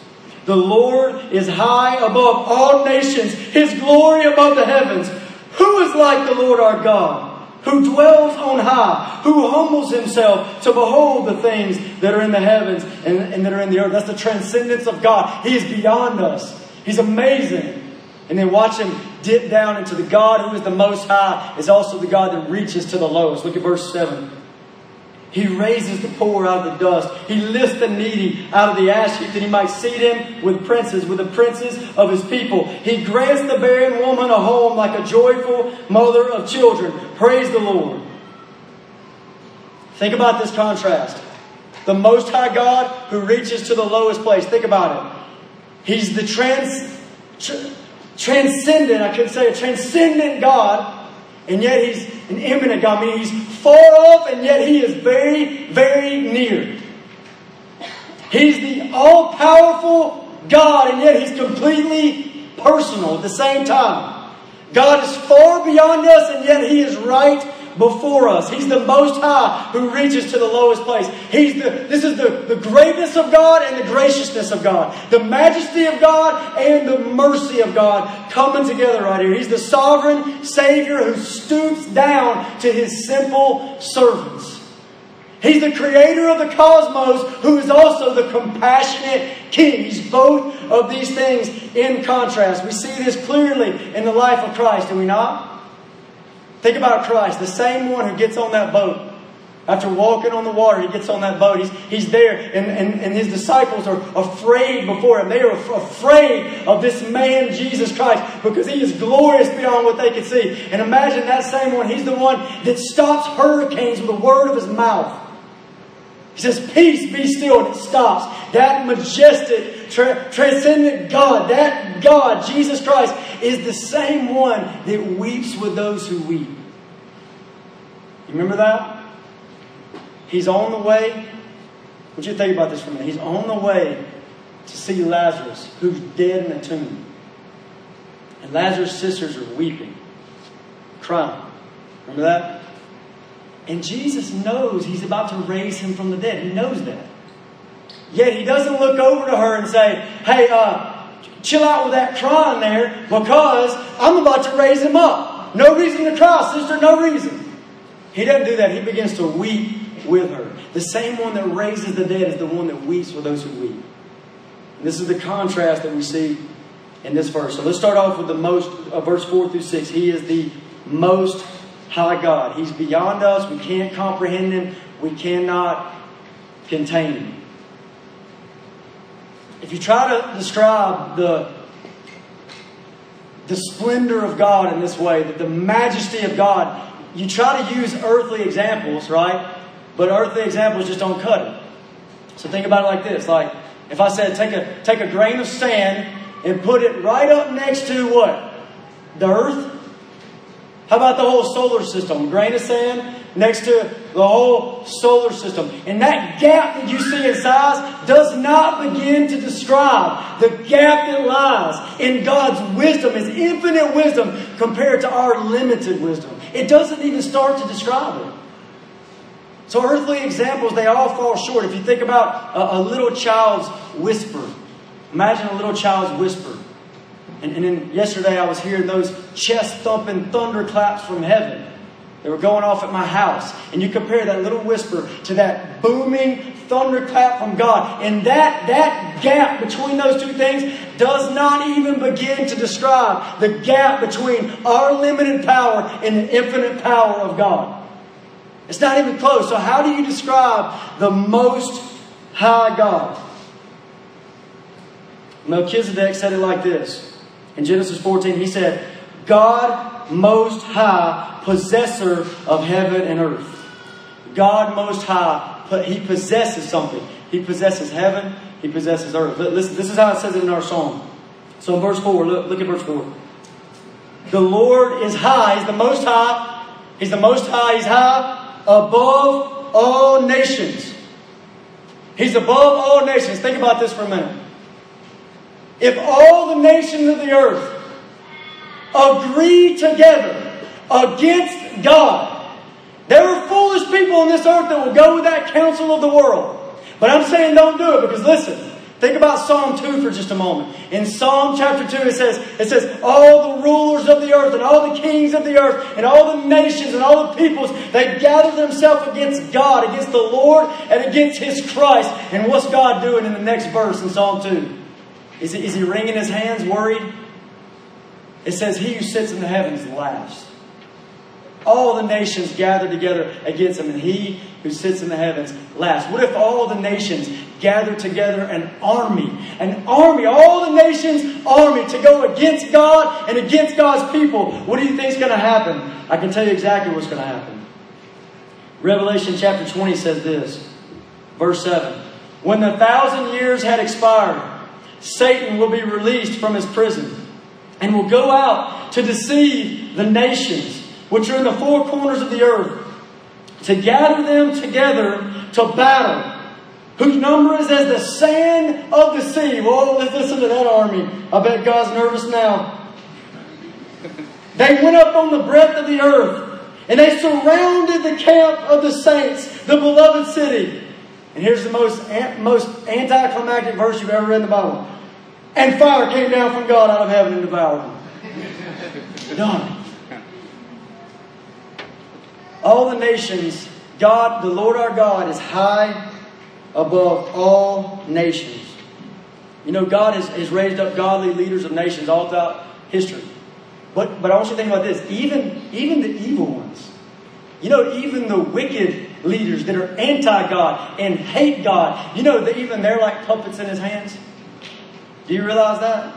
The Lord is high above all nations, his glory above the heavens. Who is like the Lord our God? Who dwells on high, who humbles himself to behold the things that are in the heavens and, and that are in the earth. That's the transcendence of God. He is beyond us. He's amazing. And then watch him dip down into the God who is the most high, is also the God that reaches to the lowest. Look at verse 7. He raises the poor out of the dust. He lifts the needy out of the ash heap that he might seat him with princes, with the princes of his people. He grants the barren woman a home like a joyful mother of children. Praise the Lord. Think about this contrast. The Most High God who reaches to the lowest place. Think about it. He's the trans, tr- transcendent, I could say a transcendent God, and yet He's an immanent God, I meaning He's far off, and yet He is very, very near. He's the all powerful God, and yet He's completely personal at the same time. God is far beyond us, and yet He is right before us. He's the most high who reaches to the lowest place. He's the, this is the, the greatness of God and the graciousness of God. The majesty of God and the mercy of God coming together right here. He's the sovereign Savior who stoops down to his simple servants. He's the creator of the cosmos who is also the compassionate king. He's both of these things in contrast. We see this clearly in the life of Christ, do we not? Think about Christ, the same one who gets on that boat. After walking on the water, he gets on that boat. He's, he's there, and, and, and his disciples are afraid before him. They are afraid of this man, Jesus Christ, because he is glorious beyond what they can see. And imagine that same one, he's the one that stops hurricanes with a word of his mouth. He says, Peace, be still, and it stops. That majestic, tra- transcendent God, that God, Jesus Christ, is the same one that weeps with those who weep. You remember that? He's on the way. Want you think about this for a minute. He's on the way to see Lazarus, who's dead in a tomb. And Lazarus' sisters are weeping, crying. Remember that? And Jesus knows he's about to raise him from the dead. He knows that. Yet he doesn't look over to her and say, Hey, uh, chill out with that crying there because I'm about to raise him up. No reason to cry, sister, no reason. He doesn't do that. He begins to weep with her. The same one that raises the dead is the one that weeps for those who weep. And this is the contrast that we see in this verse. So let's start off with the most, uh, verse 4 through 6. He is the most high God. He's beyond us. We can't comprehend him. We cannot contain him. If you try to describe the, the splendor of God in this way, that the majesty of God, you try to use earthly examples, right? But earthly examples just don't cut it. So think about it like this. Like if I said take a take a grain of sand and put it right up next to what? The earth? How about the whole solar system? Grain of sand next to the whole solar system. And that gap that you see in size does not begin to describe the gap that lies in God's wisdom, His infinite wisdom, compared to our limited wisdom. It doesn't even start to describe it. So, earthly examples, they all fall short. If you think about a, a little child's whisper, imagine a little child's whisper. And, and then yesterday I was hearing those chest thumping thunderclaps from heaven. They were going off at my house. And you compare that little whisper to that booming thunderclap from God. And that, that gap between those two things does not even begin to describe the gap between our limited power and the infinite power of God. It's not even close. So, how do you describe the most high God? Melchizedek said it like this. In Genesis 14, he said, God most high, possessor of heaven and earth. God most high, he possesses something. He possesses heaven, he possesses earth. Listen, this is how it says it in our song. So in verse 4, look, look at verse 4. The Lord is high, he's the most high, he's the most high, he's high above all nations. He's above all nations. Think about this for a minute. If all the nations of the earth agree together against God, there are foolish people on this earth that will go with that counsel of the world. But I'm saying don't do it because listen, Think about Psalm 2 for just a moment. In Psalm chapter 2, it says, it says, all the rulers of the earth and all the kings of the earth and all the nations and all the peoples, they gather themselves against God, against the Lord, and against his Christ. And what's God doing in the next verse in Psalm 2? Is he, is he wringing his hands, worried? It says, He who sits in the heavens laughs. All the nations gather together against him, and he who sits in the heavens laughs. What if all the nations gathered together an army? An army, all the nations' army to go against God and against God's people. What do you think is going to happen? I can tell you exactly what's going to happen. Revelation chapter 20 says this, verse 7 When the thousand years had expired, Satan will be released from his prison and will go out to deceive the nations which are in the four corners of the earth, to gather them together to battle, whose number is as the sand of the sea. Well, let's listen to that army. I bet God's nervous now. They went up on the breadth of the earth, and they surrounded the camp of the saints, the beloved city. And here's the most, most anticlimactic verse you've ever read in the Bible. And fire came down from God out of heaven and devoured them. Done all the nations, God, the Lord our God, is high above all nations. You know, God has, has raised up godly leaders of nations all throughout history. But, but I want you to think about this even, even the evil ones, you know, even the wicked leaders that are anti God and hate God, you know, that even they're like puppets in his hands. Do you realize that?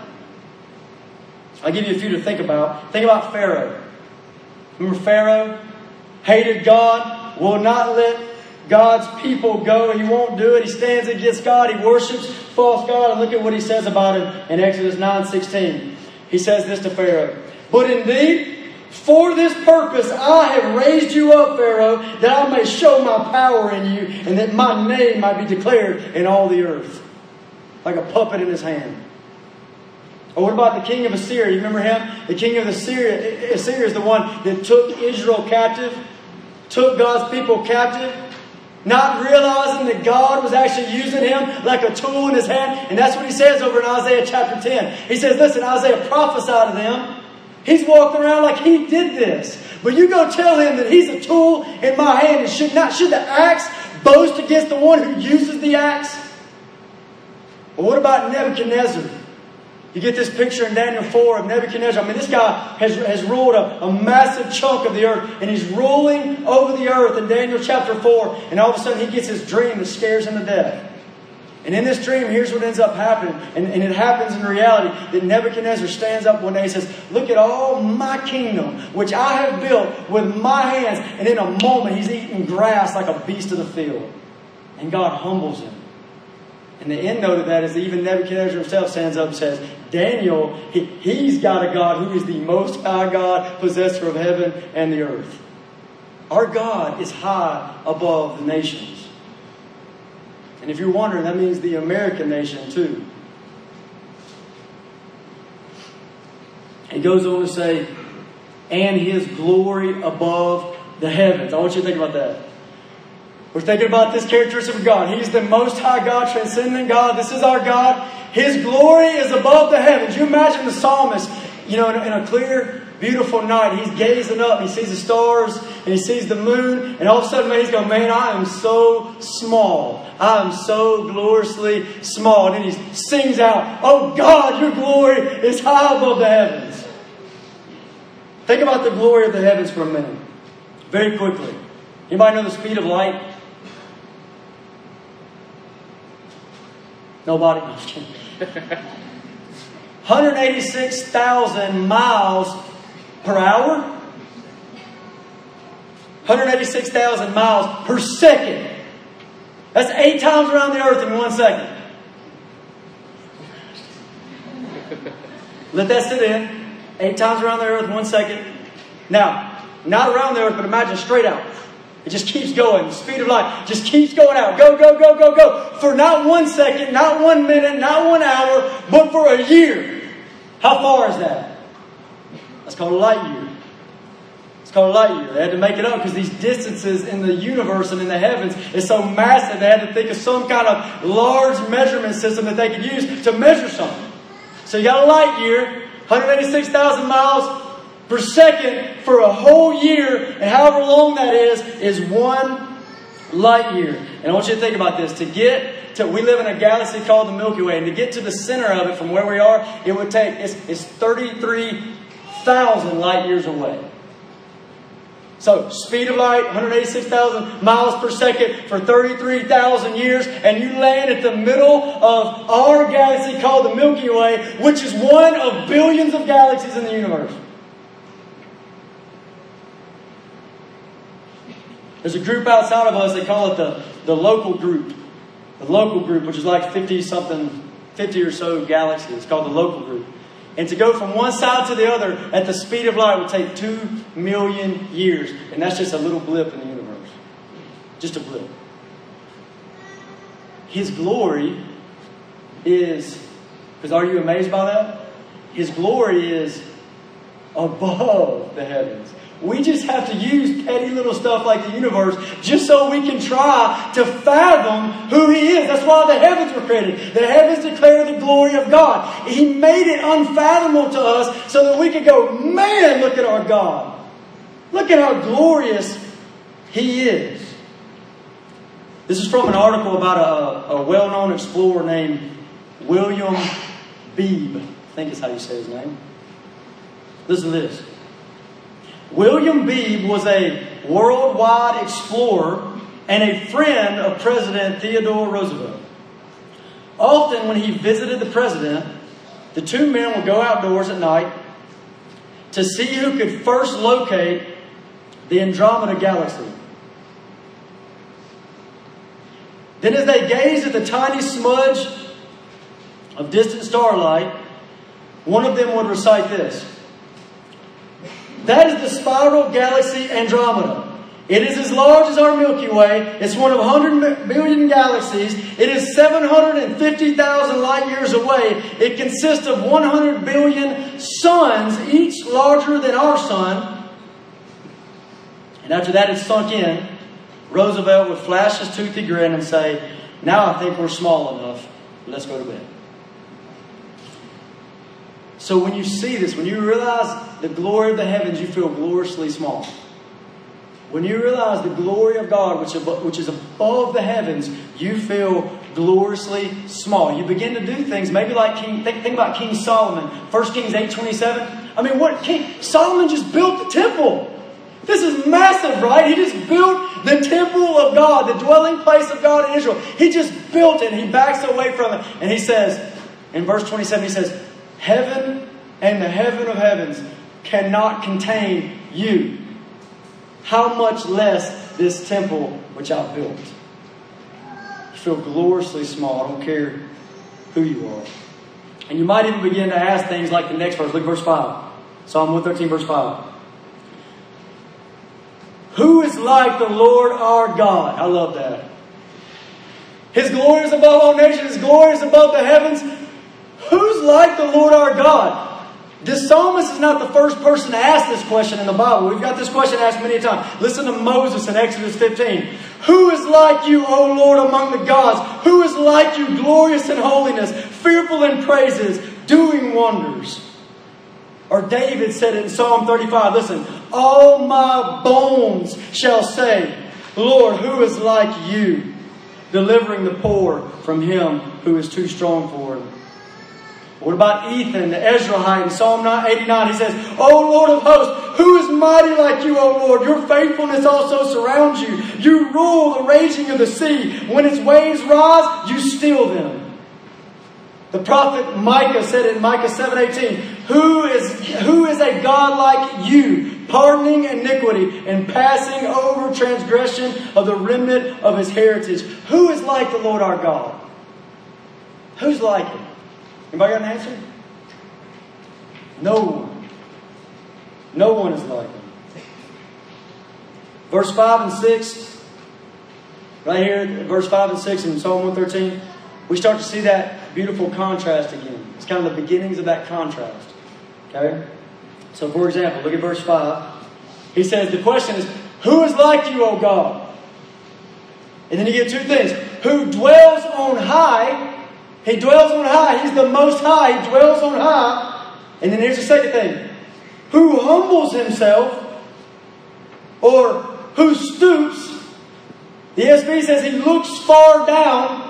I'll give you a few to think about. Think about Pharaoh. Remember Pharaoh? Hated God, will not let God's people go. He won't do it. He stands against God. He worships false God. And look at what he says about it in Exodus 9 16. He says this to Pharaoh. But indeed, for this purpose I have raised you up, Pharaoh, that I may show my power in you, and that my name might be declared in all the earth. Like a puppet in his hand. Or what about the king of Assyria? You remember him? The king of Assyria, Assyria is the one that took Israel captive took God's people captive, not realizing that God was actually using him like a tool in his hand. And that's what he says over in Isaiah chapter 10. He says, Listen, Isaiah prophesied to them. He's walking around like he did this. But you go tell him that he's a tool in my hand and should not should the axe boast against the one who uses the axe? Well, what about Nebuchadnezzar? You get this picture in Daniel 4 of Nebuchadnezzar. I mean, this guy has, has ruled a, a massive chunk of the earth, and he's ruling over the earth in Daniel chapter 4, and all of a sudden he gets his dream that scares him to death. And in this dream, here's what ends up happening. And, and it happens in reality that Nebuchadnezzar stands up one day and says, Look at all my kingdom, which I have built with my hands. And in a moment, he's eating grass like a beast of the field. And God humbles him. And the end note of that is that even Nebuchadnezzar himself stands up and says, Daniel, he, he's got a God who is the most high God, possessor of heaven and the earth. Our God is high above the nations. And if you're wondering, that means the American nation too. He goes on to say, and his glory above the heavens. I want you to think about that. We're thinking about this characteristic of God. He's the most high God, transcendent God. This is our God. His glory is above the heavens. You imagine the psalmist, you know, in a, in a clear, beautiful night, he's gazing up, he sees the stars, and he sees the moon, and all of a sudden, man, he's going, man, I am so small. I am so gloriously small. And then he sings out, oh God, your glory is high above the heavens. Think about the glory of the heavens for a minute. Very quickly. Anybody know the speed of light? Nobody? 186,000 miles per hour? 186,000 miles per second. That's eight times around the earth in one second. Let that sit in. Eight times around the earth in one second. Now, not around the earth, but imagine straight out. It just keeps going. The speed of light just keeps going out. Go, go, go, go, go. For not one second, not one minute, not one hour, but for a year. How far is that? That's called a light year. It's called a light year. They had to make it up because these distances in the universe and in the heavens is so massive. They had to think of some kind of large measurement system that they could use to measure something. So you got a light year, 186,000 miles per second for a whole year, and however long that is, is one light year. And I want you to think about this. To get to, we live in a galaxy called the Milky Way, and to get to the center of it from where we are, it would take, it's, it's 33,000 light years away. So, speed of light, 186,000 miles per second for 33,000 years, and you land at the middle of our galaxy called the Milky Way, which is one of billions of galaxies in the universe. There's a group outside of us, they call it the, the local group. The local group, which is like 50 something, 50 or so galaxies. It's called the local group. And to go from one side to the other at the speed of light would take two million years. And that's just a little blip in the universe. Just a blip. His glory is, because are you amazed by that? His glory is above the heavens. We just have to use petty little stuff like the universe just so we can try to fathom who He is. That's why the heavens were created. The heavens declare the glory of God. He made it unfathomable to us so that we could go, man, look at our God. Look at how glorious He is. This is from an article about a, a well known explorer named William Beebe. I think is how you say his name. Listen to this. William Beebe was a worldwide explorer and a friend of President Theodore Roosevelt. Often, when he visited the president, the two men would go outdoors at night to see who could first locate the Andromeda Galaxy. Then, as they gazed at the tiny smudge of distant starlight, one of them would recite this that is the spiral galaxy Andromeda. It is as large as our Milky Way. It's one of 100 billion galaxies. It is 750,000 light years away. It consists of 100 billion suns, each larger than our sun. And after that had sunk in, Roosevelt would flash his toothy grin and say, Now I think we're small enough. Let's go to bed. So when you see this, when you realize the glory of the heavens, you feel gloriously small. When you realize the glory of God, which, which is above the heavens, you feel gloriously small. You begin to do things, maybe like King, think, think about King Solomon, 1 Kings 8.27. I mean, what King Solomon just built the temple. This is massive, right? He just built the temple of God, the dwelling place of God in Israel. He just built it and he backs away from it. And he says, in verse 27, he says, Heaven and the heaven of heavens cannot contain you. How much less this temple which I built? You feel gloriously small. I don't care who you are. And you might even begin to ask things like the next verse. Look verse 5. Psalm 113, verse 5. Who is like the Lord our God? I love that. His glory is above all nations, His glory is above the heavens. Who's like the Lord our God? This psalmist is not the first person to ask this question in the Bible. We've got this question asked many times. Listen to Moses in Exodus 15. Who is like you, O Lord, among the gods? Who is like you, glorious in holiness, fearful in praises, doing wonders? Or David said in Psalm 35, listen, all my bones shall say, Lord, who is like you, delivering the poor from him who is too strong for him? What about Ethan, the Ezrahite, in Psalm 89? He says, O Lord of hosts, who is mighty like you, O Lord? Your faithfulness also surrounds you. You rule the raging of the sea. When its waves rise, you still them. The prophet Micah said in Micah 7:18, who is, who is a God like you, pardoning iniquity and passing over transgression of the remnant of his heritage? Who is like the Lord our God? Who's like him? Anybody got an answer? No one. No one is like him. Verse 5 and 6, right here, verse 5 and 6 in Psalm 113, we start to see that beautiful contrast again. It's kind of the beginnings of that contrast. Okay? So, for example, look at verse 5. He says, the question is, who is like you, O God? And then you get two things. Who dwells on high. He dwells on high. He's the most high. He dwells on high. And then here's the second thing. Who humbles himself or who stoops. The ESV says he looks far down.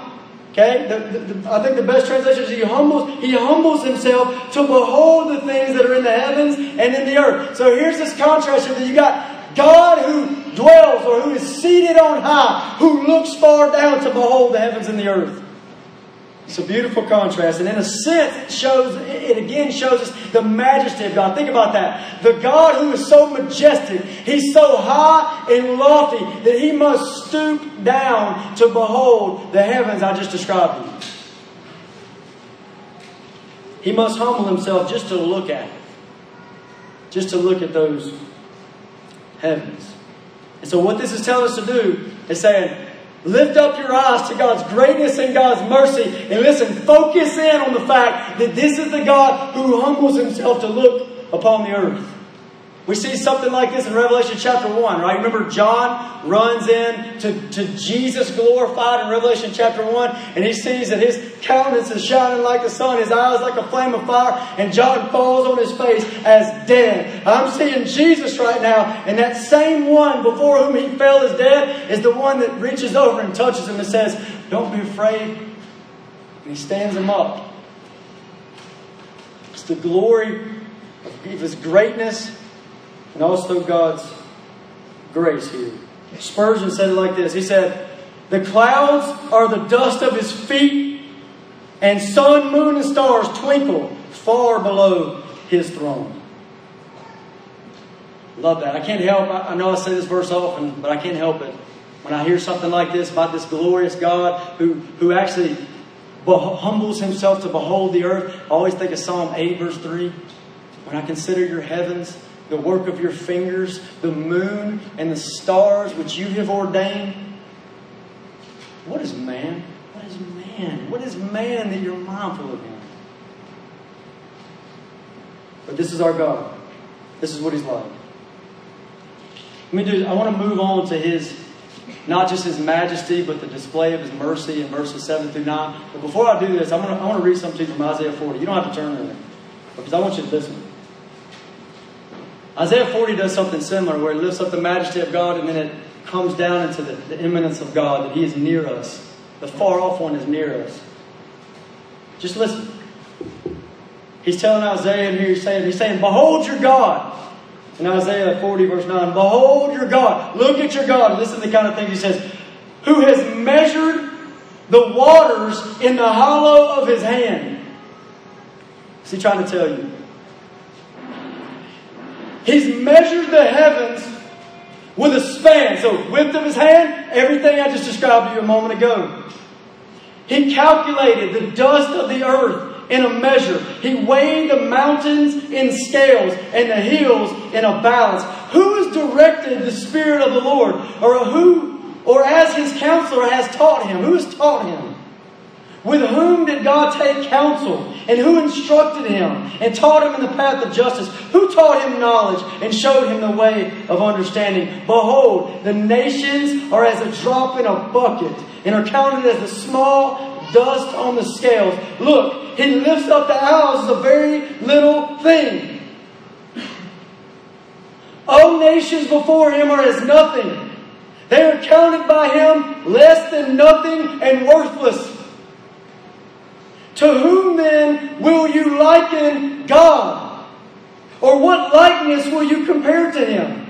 Okay, the, the, the, I think the best translation is he humbles, he humbles himself to behold the things that are in the heavens and in the earth. So here's this contrast that you got God who dwells or who is seated on high, who looks far down to behold the heavens and the earth. It's a beautiful contrast, and in a sense, it shows it again shows us the majesty of God. Think about that. The God who is so majestic, He's so high and lofty that He must stoop down to behold the heavens I just described to you. He must humble himself just to look at it. Just to look at those heavens. And so what this is telling us to do is saying, Lift up your eyes to God's greatness and God's mercy. And listen, focus in on the fact that this is the God who humbles himself to look upon the earth. We see something like this in Revelation chapter 1, right? Remember, John runs in to, to Jesus glorified in Revelation chapter 1, and he sees that his countenance is shining like the sun, his eyes like a flame of fire, and John falls on his face as dead. I'm seeing Jesus right now, and that same one before whom he fell as dead is the one that reaches over and touches him and says, Don't be afraid. And he stands him up. It's the glory of his greatness and also God's grace here. Spurgeon said it like this He said, The clouds are the dust of his feet, and sun, moon, and stars twinkle far below his throne. Love that. I can't help, I know I say this verse often, but I can't help it. When I hear something like this about this glorious God who, who actually humbles himself to behold the earth, I always think of Psalm 8, verse 3. When I consider your heavens, the work of your fingers, the moon and the stars which you have ordained. What is man? What is man? What is man that you're mindful of him? But this is our God. This is what he's like. Let me do I want to move on to his not just his majesty, but the display of his mercy in verses 7 through 9. But before I do this, I want to, I want to read something to you from Isaiah 40. You don't have to turn there because I want you to listen. Isaiah 40 does something similar where it lifts up the majesty of God and then it comes down into the, the immanence of God, that He is near us. The far off one is near us. Just listen. He's telling Isaiah here he's saying, he's saying, Behold your God. In Isaiah 40, verse 9, Behold your God. Look at your God. Listen to the kind of thing he says. Who has measured the waters in the hollow of his hand. What's he trying to tell you? He's measured the heavens with a span. So, width of his hand, everything I just described to you a moment ago. He calculated the dust of the earth in a measure. He weighed the mountains in scales and the hills in a balance. Who has directed the Spirit of the Lord? Or who, or as his counselor has taught him? Who has taught him? With whom did God take counsel? And who instructed him and taught him in the path of justice? Who taught him knowledge and showed him the way of understanding? Behold, the nations are as a drop in a bucket and are counted as the small dust on the scales. Look, he lifts up the owls as a very little thing. All nations before him are as nothing. They are counted by him less than nothing and worthless. To whom then will you liken God? Or what likeness will you compare to him?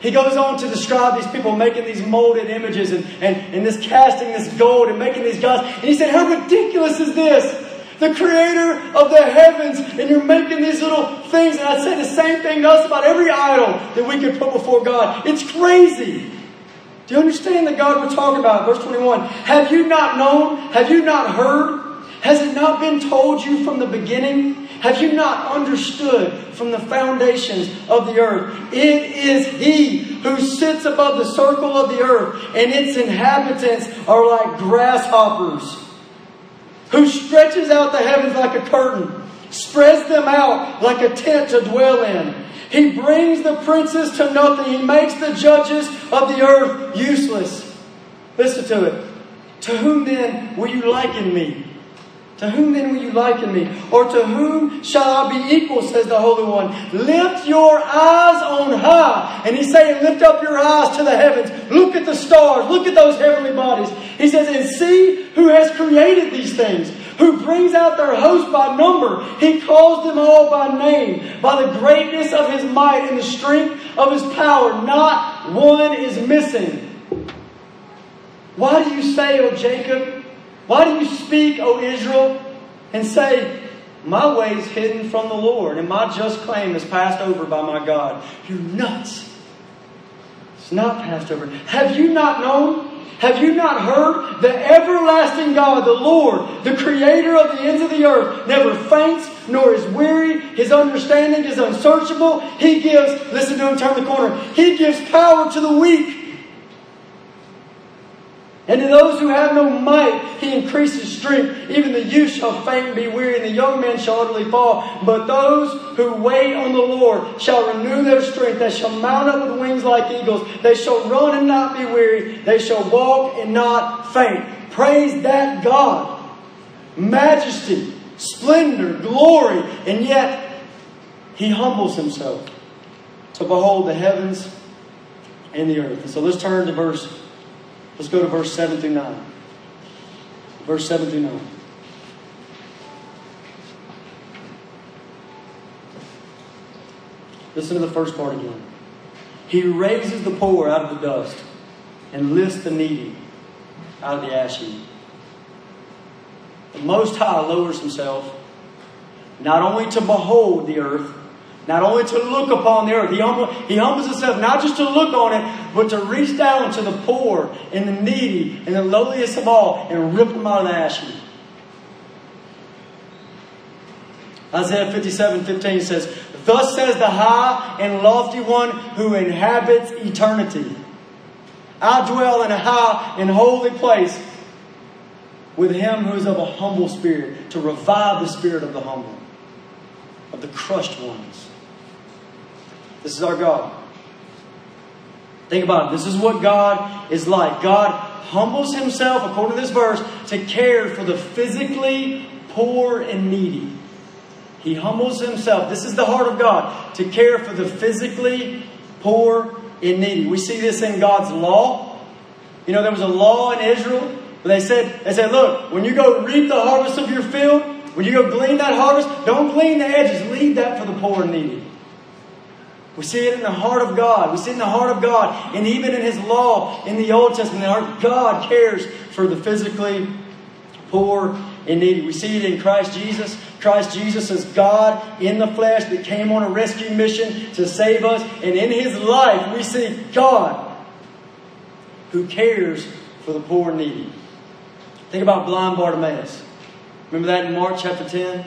He goes on to describe these people making these molded images and, and, and this casting this gold and making these gods. And he said, How ridiculous is this? The creator of the heavens, and you're making these little things. And I'd say the same thing to us about every idol that we could put before God. It's crazy. Do you understand the God we're talking about? Verse 21. Have you not known? Have you not heard? Has it not been told you from the beginning? Have you not understood from the foundations of the earth? It is He who sits above the circle of the earth, and its inhabitants are like grasshoppers, who stretches out the heavens like a curtain, spreads them out like a tent to dwell in He brings the princes to nothing. He makes the judges of the earth useless. Listen to it. To whom then will you liken me? To whom then will you liken me? Or to whom shall I be equal, says the Holy One? Lift your eyes on high. And he's saying, lift up your eyes to the heavens. Look at the stars. Look at those heavenly bodies. He says, and see who has created these things, who brings out their host by number. He calls them all by name, by the greatness of his might and the strength of his power. Not one is missing. Why do you say, O Jacob? Why do you speak, O Israel, and say, My way is hidden from the Lord, and my just claim is passed over by my God? You're nuts. It's not passed over. Have you not known? Have you not heard? The everlasting God, the Lord, the creator of the ends of the earth, never faints nor is weary. His understanding is unsearchable. He gives, listen to him turn the corner, he gives power to the weak. And to those who have no might, he increases strength. Even the youth shall faint and be weary, and the young men shall utterly fall. But those who wait on the Lord shall renew their strength. They shall mount up with wings like eagles. They shall run and not be weary. They shall walk and not faint. Praise that God. Majesty, splendor, glory, and yet he humbles himself to behold the heavens and the earth. And so let's turn to verse Let's go to verse 7 through 9. Verse 7 through 9. Listen to the first part again. He raises the poor out of the dust and lifts the needy out of the ash heap. The Most High lowers himself not only to behold the earth, not only to look upon the earth, he, humble, he humbles himself not just to look on it, but to reach down to the poor and the needy and the lowliest of all and rip them out of the ash heap. Isaiah 57 15 says, Thus says the high and lofty one who inhabits eternity. I dwell in a high and holy place with him who is of a humble spirit, to revive the spirit of the humble, of the crushed ones. This is our God. Think about it. This is what God is like. God humbles himself, according to this verse, to care for the physically poor and needy. He humbles himself. This is the heart of God, to care for the physically poor and needy. We see this in God's law. You know, there was a law in Israel where they said, they said, look, when you go reap the harvest of your field, when you go glean that harvest, don't glean the edges. Leave that for the poor and needy. We see it in the heart of God. We see it in the heart of God. And even in His law in the Old Testament, our God cares for the physically poor and needy. We see it in Christ Jesus. Christ Jesus is God in the flesh that came on a rescue mission to save us. And in His life, we see God who cares for the poor and needy. Think about blind Bartimaeus. Remember that in Mark chapter 10?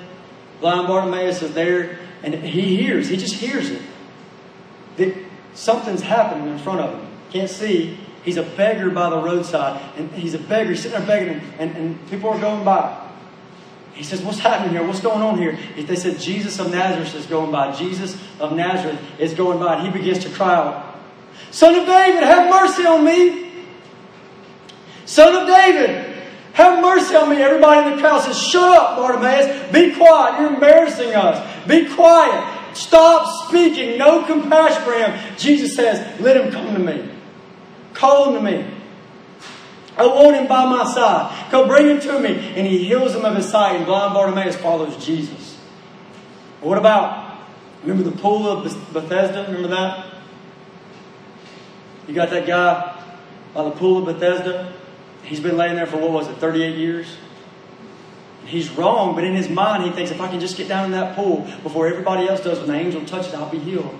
Blind Bartimaeus is there and he hears, he just hears it that something's happening in front of him. Can't see. He's a beggar by the roadside, and he's a beggar he's sitting there begging, and, and people are going by. He says, What's happening here? What's going on here? They said, Jesus of Nazareth is going by. Jesus of Nazareth is going by. And he begins to cry out, Son of David, have mercy on me. Son of David, have mercy on me. Everybody in the crowd says, Shut up, Bartimaeus. Be quiet. You're embarrassing us. Be quiet. Stop speaking. No compassion for him. Jesus says, Let him come to me. Call him to me. I want him by my side. Go bring him to me. And he heals him of his sight. And blind Bartimaeus follows Jesus. What about, remember the pool of Bethesda? Remember that? You got that guy by the pool of Bethesda? He's been laying there for what was it, 38 years? He's wrong, but in his mind, he thinks if I can just get down in that pool before everybody else does, when the angel touches, I'll be healed.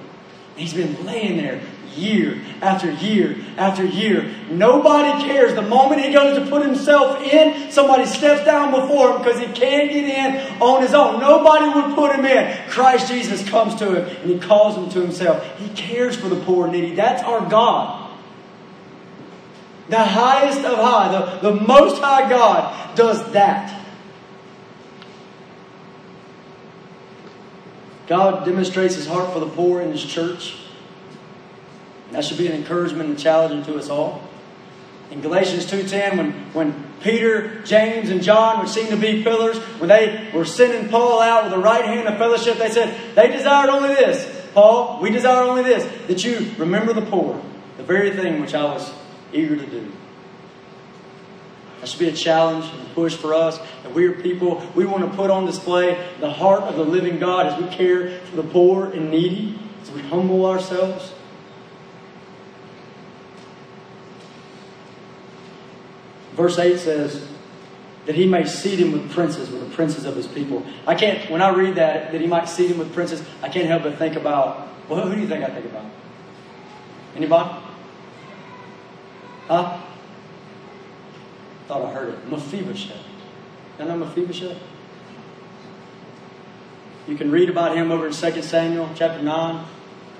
He's been laying there year after year after year. Nobody cares. The moment he goes to put himself in, somebody steps down before him because he can't get in on his own. Nobody would put him in. Christ Jesus comes to him and he calls him to himself. He cares for the poor and needy. That's our God. The highest of high, the, the most high God does that. God demonstrates his heart for the poor in his church. That should be an encouragement and challenge to us all. In Galatians 2.10, when, when Peter, James, and John, which seemed to be pillars, when they were sending Paul out with the right hand of fellowship, they said, they desired only this. Paul, we desire only this, that you remember the poor, the very thing which I was eager to do. That should be a challenge and a push for us. That we are people, we want to put on display the heart of the living God as we care for the poor and needy, as we humble ourselves. Verse 8 says, that he may seat him with princes, with the princes of his people. I can't, when I read that, that he might seat him with princes, I can't help but think about, well, who do you think I think about? Anybody? Huh? Thought I heard it. Mephibosheth. You know Mephibosheth? You can read about him over in 2 Samuel chapter 9.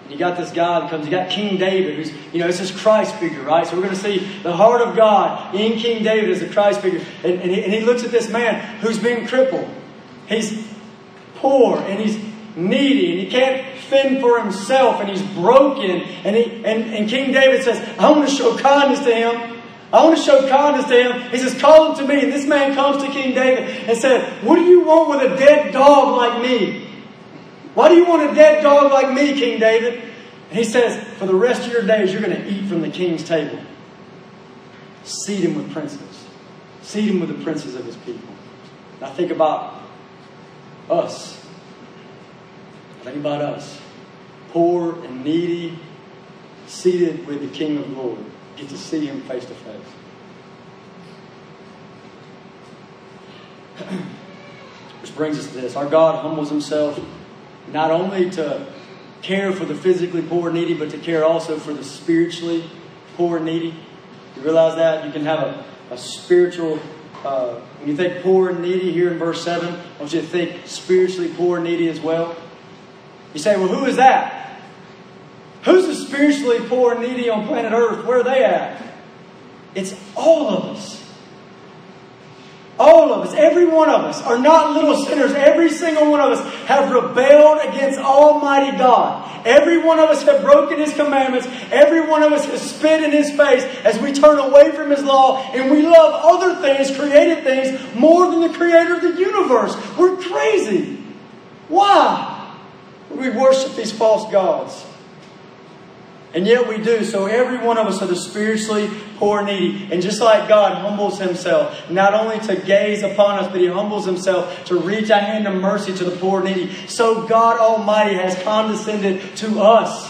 You got this guy that comes, you got King David, who's, you know, it's this Christ figure, right? So we're going to see the heart of God in King David as a Christ figure. And, and, he, and he looks at this man who's been crippled. He's poor and he's needy and he can't fend for himself and he's broken. And, he, and, and King David says, I want to show kindness to him. I want to show kindness to him. He says, Call him to me. And this man comes to King David and said, What do you want with a dead dog like me? Why do you want a dead dog like me, King David? And he says, For the rest of your days, you're going to eat from the king's table. Seat him with princes. Seat him with the princes of his people. Now think about us. Think about us. Poor and needy, seated with the King of glory. Get to see him face to face. Which brings us to this. Our God humbles himself not only to care for the physically poor and needy, but to care also for the spiritually poor and needy. You realize that? You can have a, a spiritual, uh, when you think poor and needy here in verse 7, I want you to think spiritually poor and needy as well. You say, well, who is that? Who's the spiritually poor and needy on planet Earth? Where are they at? It's all of us. All of us, every one of us, are not little sinners. Every single one of us have rebelled against Almighty God. Every one of us have broken His commandments. Every one of us has spit in His face as we turn away from His law and we love other things, created things, more than the Creator of the universe. We're crazy. Why? We worship these false gods. And yet we do. So every one of us are the spiritually poor needy. And just like God humbles himself, not only to gaze upon us, but he humbles himself to reach a hand of mercy to the poor needy. So God Almighty has condescended to us.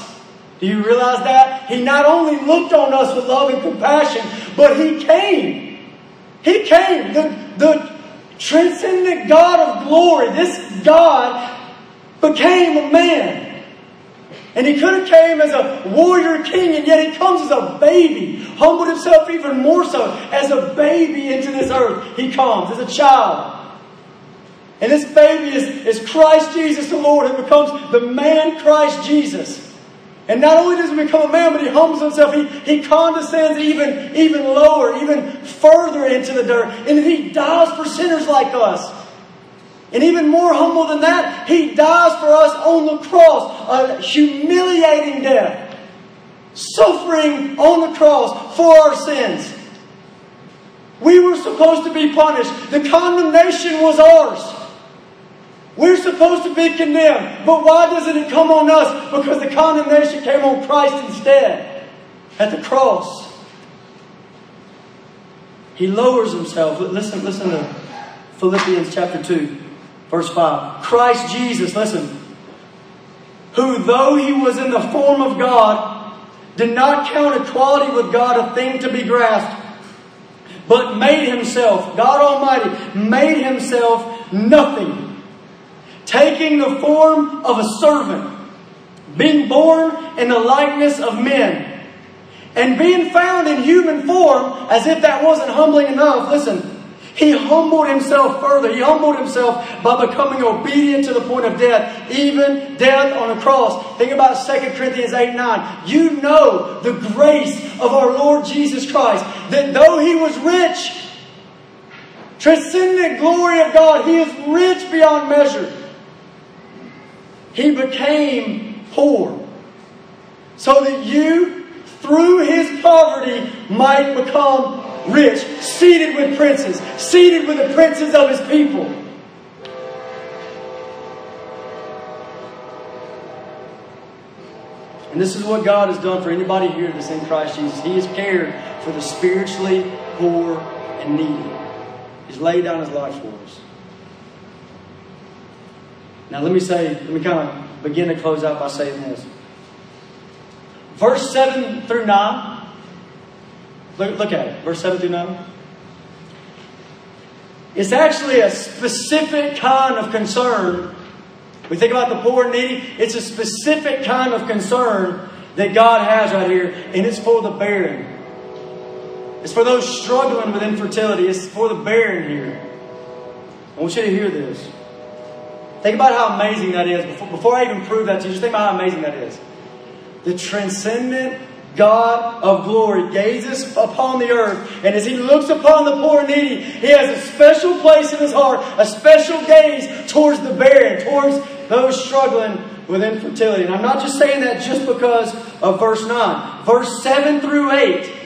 Do you realize that? He not only looked on us with love and compassion, but he came. He came. The, the transcendent God of glory, this God became a man. And he could have came as a warrior king, and yet he comes as a baby, humbled himself even more so. As a baby into this earth, he comes as a child. And this baby is, is Christ Jesus the Lord, who becomes the man Christ Jesus. And not only does he become a man, but he humbles himself. He, he condescends even, even lower, even further into the dirt. And he dies for sinners like us. And even more humble than that, He dies for us on the cross, a humiliating death, suffering on the cross for our sins. We were supposed to be punished. The condemnation was ours. We're supposed to be condemned. But why doesn't it come on us? Because the condemnation came on Christ instead at the cross. He lowers himself. Listen, listen to Philippians chapter 2. Verse 5 Christ Jesus, listen, who though he was in the form of God, did not count equality with God a thing to be grasped, but made himself, God Almighty, made himself nothing, taking the form of a servant, being born in the likeness of men. And being found in human form, as if that wasn't humbling enough, listen, he humbled himself further. He humbled himself by becoming obedient to the point of death, even death on a cross. Think about 2 Corinthians 8 9. You know the grace of our Lord Jesus Christ, that though he was rich, transcendent glory of God, he is rich beyond measure. He became poor so that you, through his poverty, might become rich, seated with princes, seated with the princes of his people. And this is what God has done for anybody here that's in Christ Jesus. He has cared for the spiritually poor and needy. He's laid down his life for us. Now, let me say, let me kind of begin to close out by saying this. Verse 7 through 9. Look, look at it. Verse 7 through 9. It's actually a specific kind of concern. We think about the poor and needy, it's a specific kind of concern that God has right here, and it's for the barren. It's for those struggling with infertility. It's for the barren here. I want you to hear this. Think about how amazing that is. Before, before I even prove that to you, just think about how amazing that is. The transcendent God of glory gazes upon the earth, and as he looks upon the poor and needy, he has a special place in his heart, a special gaze towards the barren, towards those struggling with infertility. And I'm not just saying that just because of verse 9. Verse 7 through 8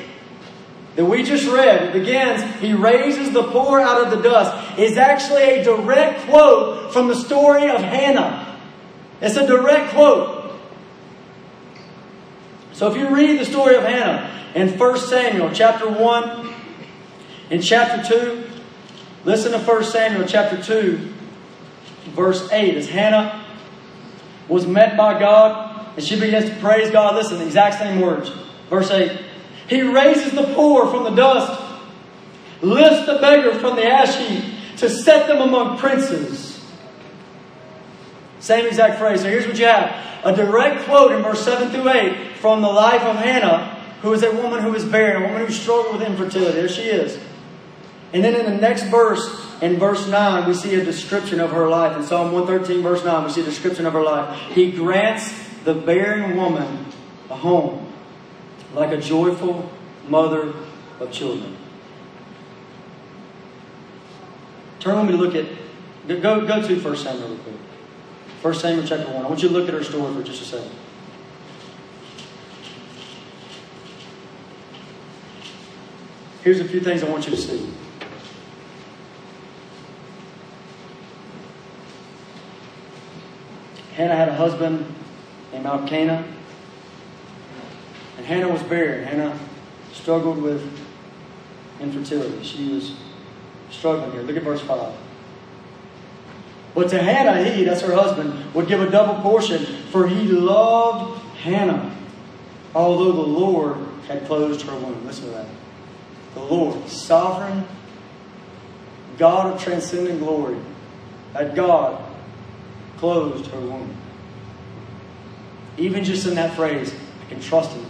that we just read, it begins, He raises the poor out of the dust, is actually a direct quote from the story of Hannah. It's a direct quote. So if you read the story of Hannah in 1 Samuel chapter 1 and chapter 2, listen to 1 Samuel chapter 2, verse 8. As Hannah was met by God and she begins to praise God, listen, the exact same words. Verse 8. He raises the poor from the dust, lifts the beggar from the ash heap to set them among princes. Same exact phrase. So here's what you have a direct quote in verse 7 through 8 from the life of Hannah, who is a woman who is barren, a woman who struggled with infertility. There she is. And then in the next verse, in verse 9, we see a description of her life. In Psalm 113, verse 9, we see a description of her life. He grants the barren woman a home like a joyful mother of children. Turn with me to look at, go, go to 1 Samuel real quick. 1 Samuel chapter 1. I want you to look at her story for just a second. Here's a few things I want you to see. Hannah had a husband named Elkanah. And Hannah was barren. Hannah struggled with infertility. She was struggling here. Look at verse 5. But to Hannah, he, that's her husband, would give a double portion, for he loved Hannah, although the Lord had closed her womb. Listen to that. The Lord, sovereign, God of transcendent glory, that God closed her womb. Even just in that phrase, I can trust him.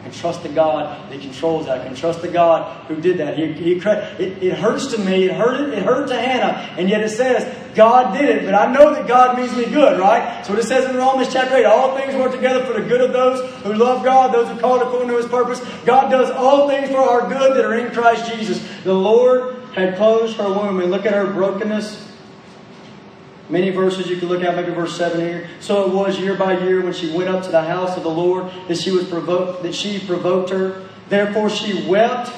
I can trust the God that controls that. I can trust the God who did that. He, he, it, it hurts to me. It hurt, it hurt to Hannah. And yet it says, God did it. But I know that God means me good, right? So it says in Romans chapter 8, all things work together for the good of those who love God, those who called according to his purpose. God does all things for our good that are in Christ Jesus. The Lord had closed her womb. And look at her brokenness Many verses you can look at, maybe verse 7 here. So it was year by year when she went up to the house of the Lord that she was provoked that she provoked her. Therefore she wept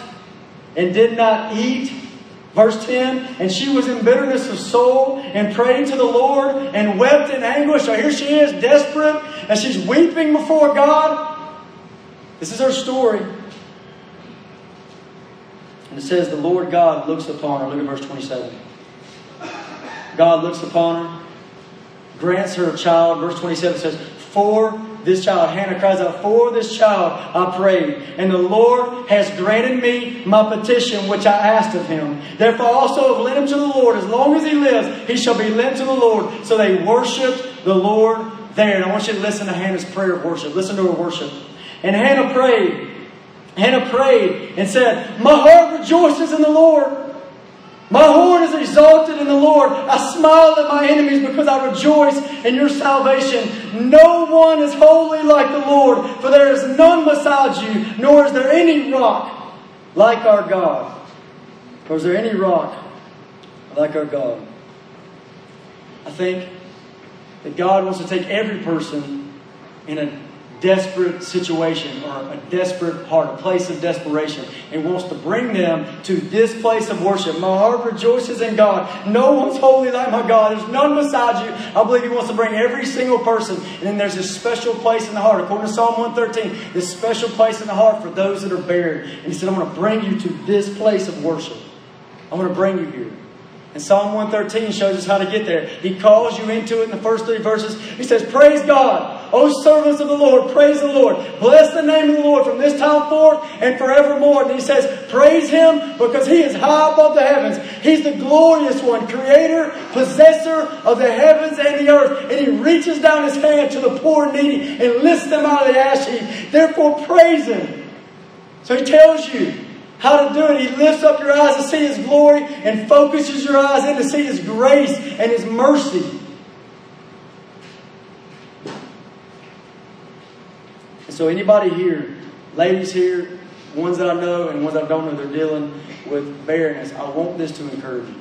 and did not eat. Verse 10, and she was in bitterness of soul and prayed to the Lord and wept in anguish. So here she is, desperate, and she's weeping before God. This is her story. And it says, The Lord God looks upon her. Look at verse 27. God looks upon her, grants her a child. Verse 27 says, For this child, Hannah cries out, For this child I prayed, and the Lord has granted me my petition which I asked of him. Therefore also have led him to the Lord. As long as he lives, he shall be led to the Lord. So they worshiped the Lord there. And I want you to listen to Hannah's prayer of worship. Listen to her worship. And Hannah prayed. Hannah prayed and said, My heart rejoices in the Lord. My horn is exalted in the Lord. I smile at my enemies because I rejoice in your salvation. No one is holy like the Lord, for there is none beside you, nor is there any rock like our God. Or is there any rock like our God? I think that God wants to take every person in a desperate situation or a desperate heart, a place of desperation, and wants to bring them to this place of worship. My heart rejoices in God. No one's holy like my God. There's none beside you. I believe He wants to bring every single person. And then there's this special place in the heart. According to Psalm 113, this special place in the heart for those that are buried. And He said, I'm going to bring you to this place of worship. I'm going to bring you here. And Psalm 113 shows us how to get there. He calls you into it in the first three verses. He says, Praise God. O servants of the Lord, praise the Lord. Bless the name of the Lord from this time forth and forevermore. And he says, Praise him because he is high above the heavens. He's the glorious one, creator, possessor of the heavens and the earth. And he reaches down his hand to the poor and needy and lifts them out of the ash heap. Therefore, praise him. So he tells you, how to do it. He lifts up your eyes to see His glory and focuses your eyes in to see His grace and His mercy. So, anybody here, ladies here, ones that I know and ones I don't know, they're dealing with barrenness. I want this to encourage you.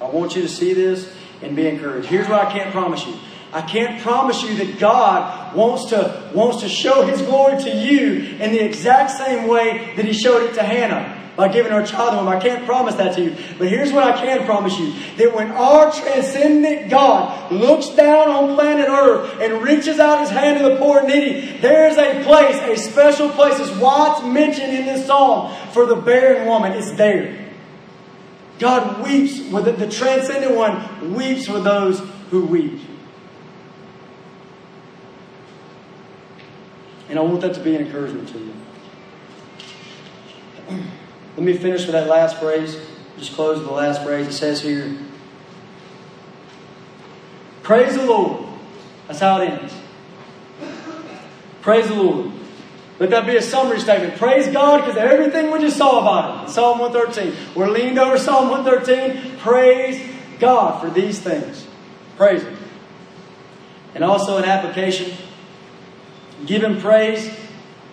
I want you to see this and be encouraged. Here's what I can't promise you. I can't promise you that God wants to, wants to show His glory to you in the exact same way that He showed it to Hannah by giving a child to him. I can't promise that to you. But here's what I can promise you. That when our transcendent God looks down on planet Earth and reaches out his hand to the poor and needy, there's a place, a special place, as Watts mentioned in this psalm, for the barren woman. It's there. God weeps with the, the transcendent one weeps with those who weep. And I want that to be an encouragement to you. Let me finish with that last phrase. Just close with the last phrase. It says here Praise the Lord. That's how it ends. Praise the Lord. Let that be a summary statement. Praise God because everything we just saw about it. Psalm 113. We're leaned over Psalm 113. Praise God for these things. Praise Him. And also an application Give Him praise.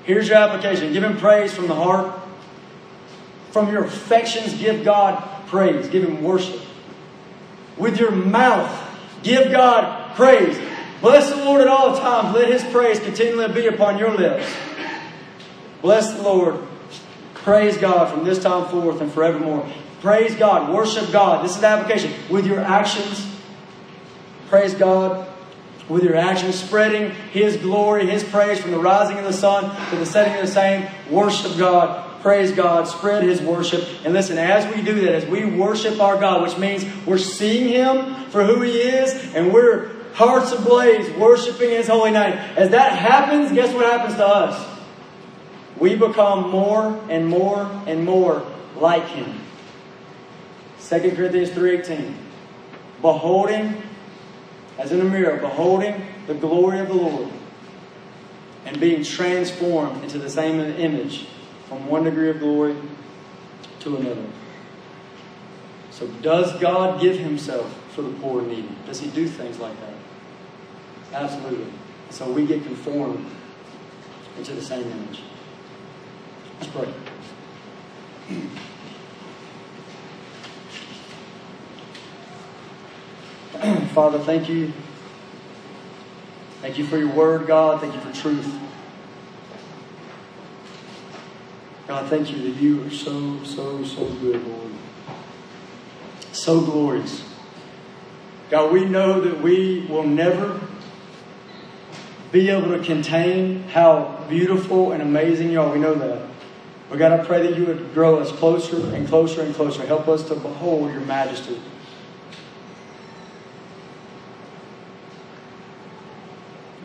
Here's your application give Him praise from the heart. From your affections, give God praise. Give Him worship. With your mouth, give God praise. Bless the Lord at all times. Let His praise continually be upon your lips. Bless the Lord. Praise God from this time forth and forevermore. Praise God. Worship God. This is the application. With your actions, praise God with your actions, spreading His glory, His praise from the rising of the sun to the setting of the same. Worship God, praise God, spread His worship. And listen, as we do that, as we worship our God, which means we're seeing Him for who He is, and we're hearts ablaze, worshiping His holy name. As that happens, guess what happens to us? We become more and more and more like Him. 2 Corinthians 3.18 Beholding as in a mirror, beholding the glory of the Lord and being transformed into the same image from one degree of glory to another. So, does God give Himself for the poor and needy? Does He do things like that? Absolutely. So, we get conformed into the same image. Let's pray. Father, thank you. Thank you for your word, God. Thank you for truth. God, thank you that you are so, so, so good, Lord. So glorious. God, we know that we will never be able to contain how beautiful and amazing you are. We know that. But God, I pray that you would grow us closer and closer and closer. Help us to behold your majesty.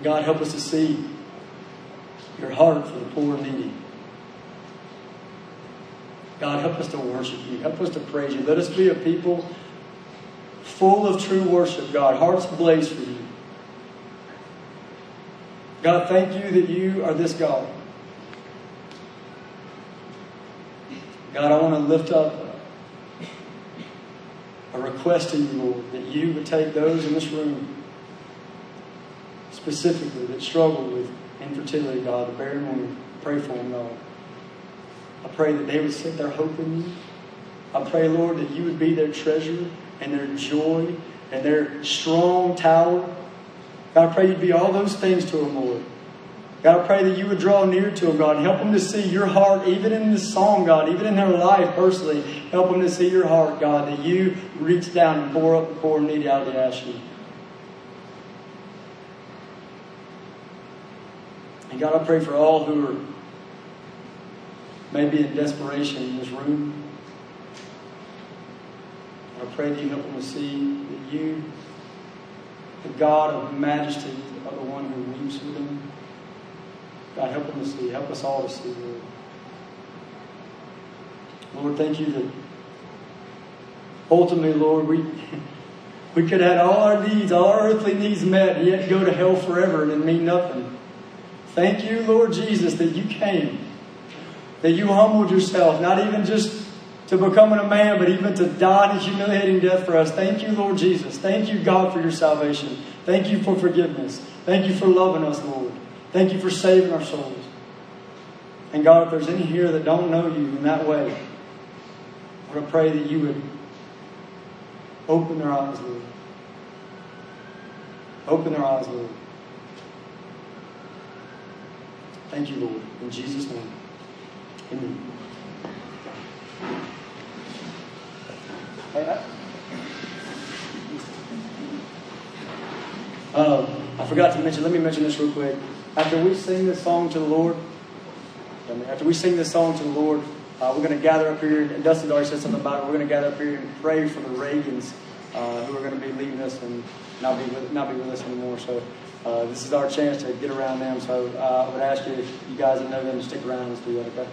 God, help us to see your heart for the poor and needy. God, help us to worship you. Help us to praise you. Let us be a people full of true worship, God, hearts ablaze for you. God, thank you that you are this God. God, I want to lift up a request to you, Lord, that you would take those in this room specifically that struggle with infertility, God, the barren pray for them, God. I pray that they would set their hope in you. I pray, Lord, that you would be their treasure and their joy and their strong tower. God, I pray you'd be all those things to them, Lord. God, I pray that you would draw near to them, God, help them to see your heart, even in this song, God, even in their life personally. Help them to see your heart, God, that you reach down and pour up the poor and needy out of the ash heap. And God, I pray for all who are maybe in desperation in this room. I pray that you help them to see that you, the God of majesty, are the one who weeps with them. God, help them to see. Help us all to see, Lord. Lord, thank you that ultimately, Lord, we, we could have all our needs, all our earthly needs met, and yet go to hell forever and mean nothing. Thank you, Lord Jesus, that you came, that you humbled yourself, not even just to becoming a man, but even to die a humiliating death for us. Thank you, Lord Jesus. Thank you, God, for your salvation. Thank you for forgiveness. Thank you for loving us, Lord. Thank you for saving our souls. And God, if there's any here that don't know you in that way, I want to pray that you would open their eyes, Lord. Open their eyes, Lord. Thank you, Lord. In Jesus' name. Uh, I forgot to mention, let me mention this real quick. After we sing this song to the Lord, after we sing this song to the Lord, uh, we're going to gather up here, and Dustin already said something about it. We're going to gather up here and pray for the Reagans uh, who are going to be leaving us and not be with, not be with us anymore. So uh, this is our chance to get around them. So uh, I would ask you, if you guys that know them, to stick around and do that, okay?